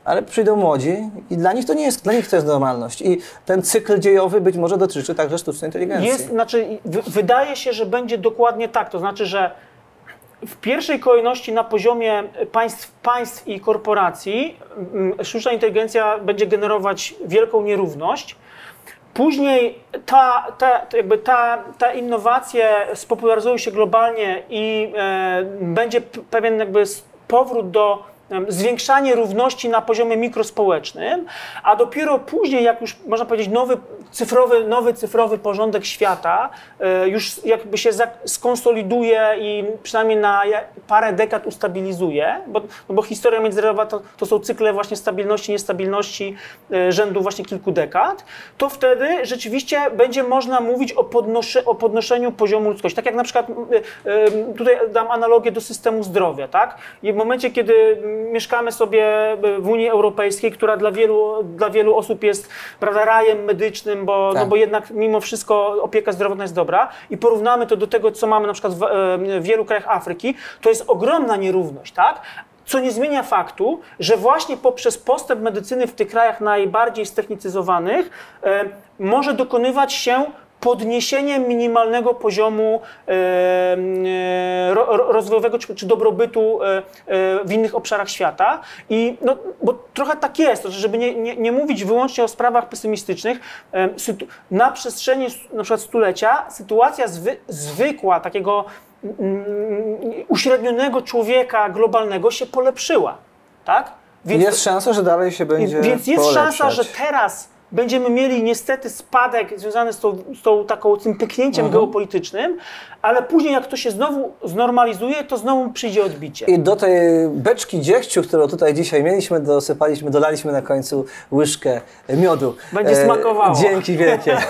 Ale przyjdą młodzi i dla nich to nie jest, dla nich to jest normalność. I ten cykl dziejowy być może dotyczy także sztucznej inteligencji. Jest, znaczy, wydaje się, że będzie dokładnie tak. To znaczy, że w pierwszej kolejności na poziomie państw, państw i korporacji mm, sztuczna inteligencja będzie generować wielką nierówność. Później ta, ta, jakby ta, ta innowacje spopularyzują się globalnie i e, będzie pewien jakby powrót do zwiększanie równości na poziomie mikrospołecznym, a dopiero później, jak już można powiedzieć, nowy cyfrowy, nowy cyfrowy porządek świata e, już jakby się skonsoliduje i przynajmniej na parę dekad ustabilizuje, bo, no bo historia międzynarodowa to, to są cykle właśnie stabilności, niestabilności e, rzędu właśnie kilku dekad, to wtedy rzeczywiście będzie można mówić o, o podnoszeniu poziomu ludzkości. Tak jak na przykład, e, tutaj dam analogię do systemu zdrowia, tak? I w momencie, kiedy mieszkamy sobie w Unii Europejskiej, która dla wielu, dla wielu osób jest prawda, rajem medycznym, bo, no Tak. bo jednak mimo wszystko opieka zdrowotna jest dobra i porównamy to do tego, co mamy na przykład w, e, w wielu krajach Afryki, to jest ogromna nierówność, tak? Co nie zmienia faktu, że właśnie poprzez postęp medycyny w tych krajach najbardziej ztechnicyzowanych e, może dokonywać się podniesienie minimalnego poziomu e, e, ro, ro- rozwojowego czy, dobrobytu e, w innych obszarach świata. I no, bo trochę tak jest, że żeby nie, nie, nie mówić wyłącznie o sprawach pesymistycznych, na przestrzeni na przykład stulecia sytuacja zwy, zwykła, takiego mm, uśrednionego człowieka globalnego się polepszyła. Tak? Więc Jest szansa, że dalej się będzie więc jest polepszać. szansa, że teraz będziemy mieli niestety spadek związany z tą, z tą taką, tym pyknięciem Mhm. geopolitycznym, ale później jak to się znowu znormalizuje, to znowu przyjdzie odbicie. I do tej beczki dziegciu, którą tutaj dzisiaj mieliśmy, dosypaliśmy, dolaliśmy na końcu łyżkę miodu. E, Będzie smakowało. Dzięki wielkie. <laughs>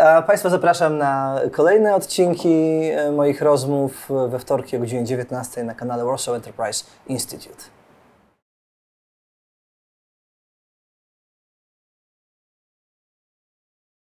A Państwa zapraszam na kolejne odcinki e, moich rozmów we wtorki o godzinie 19 na kanale Warsaw Enterprise Institute.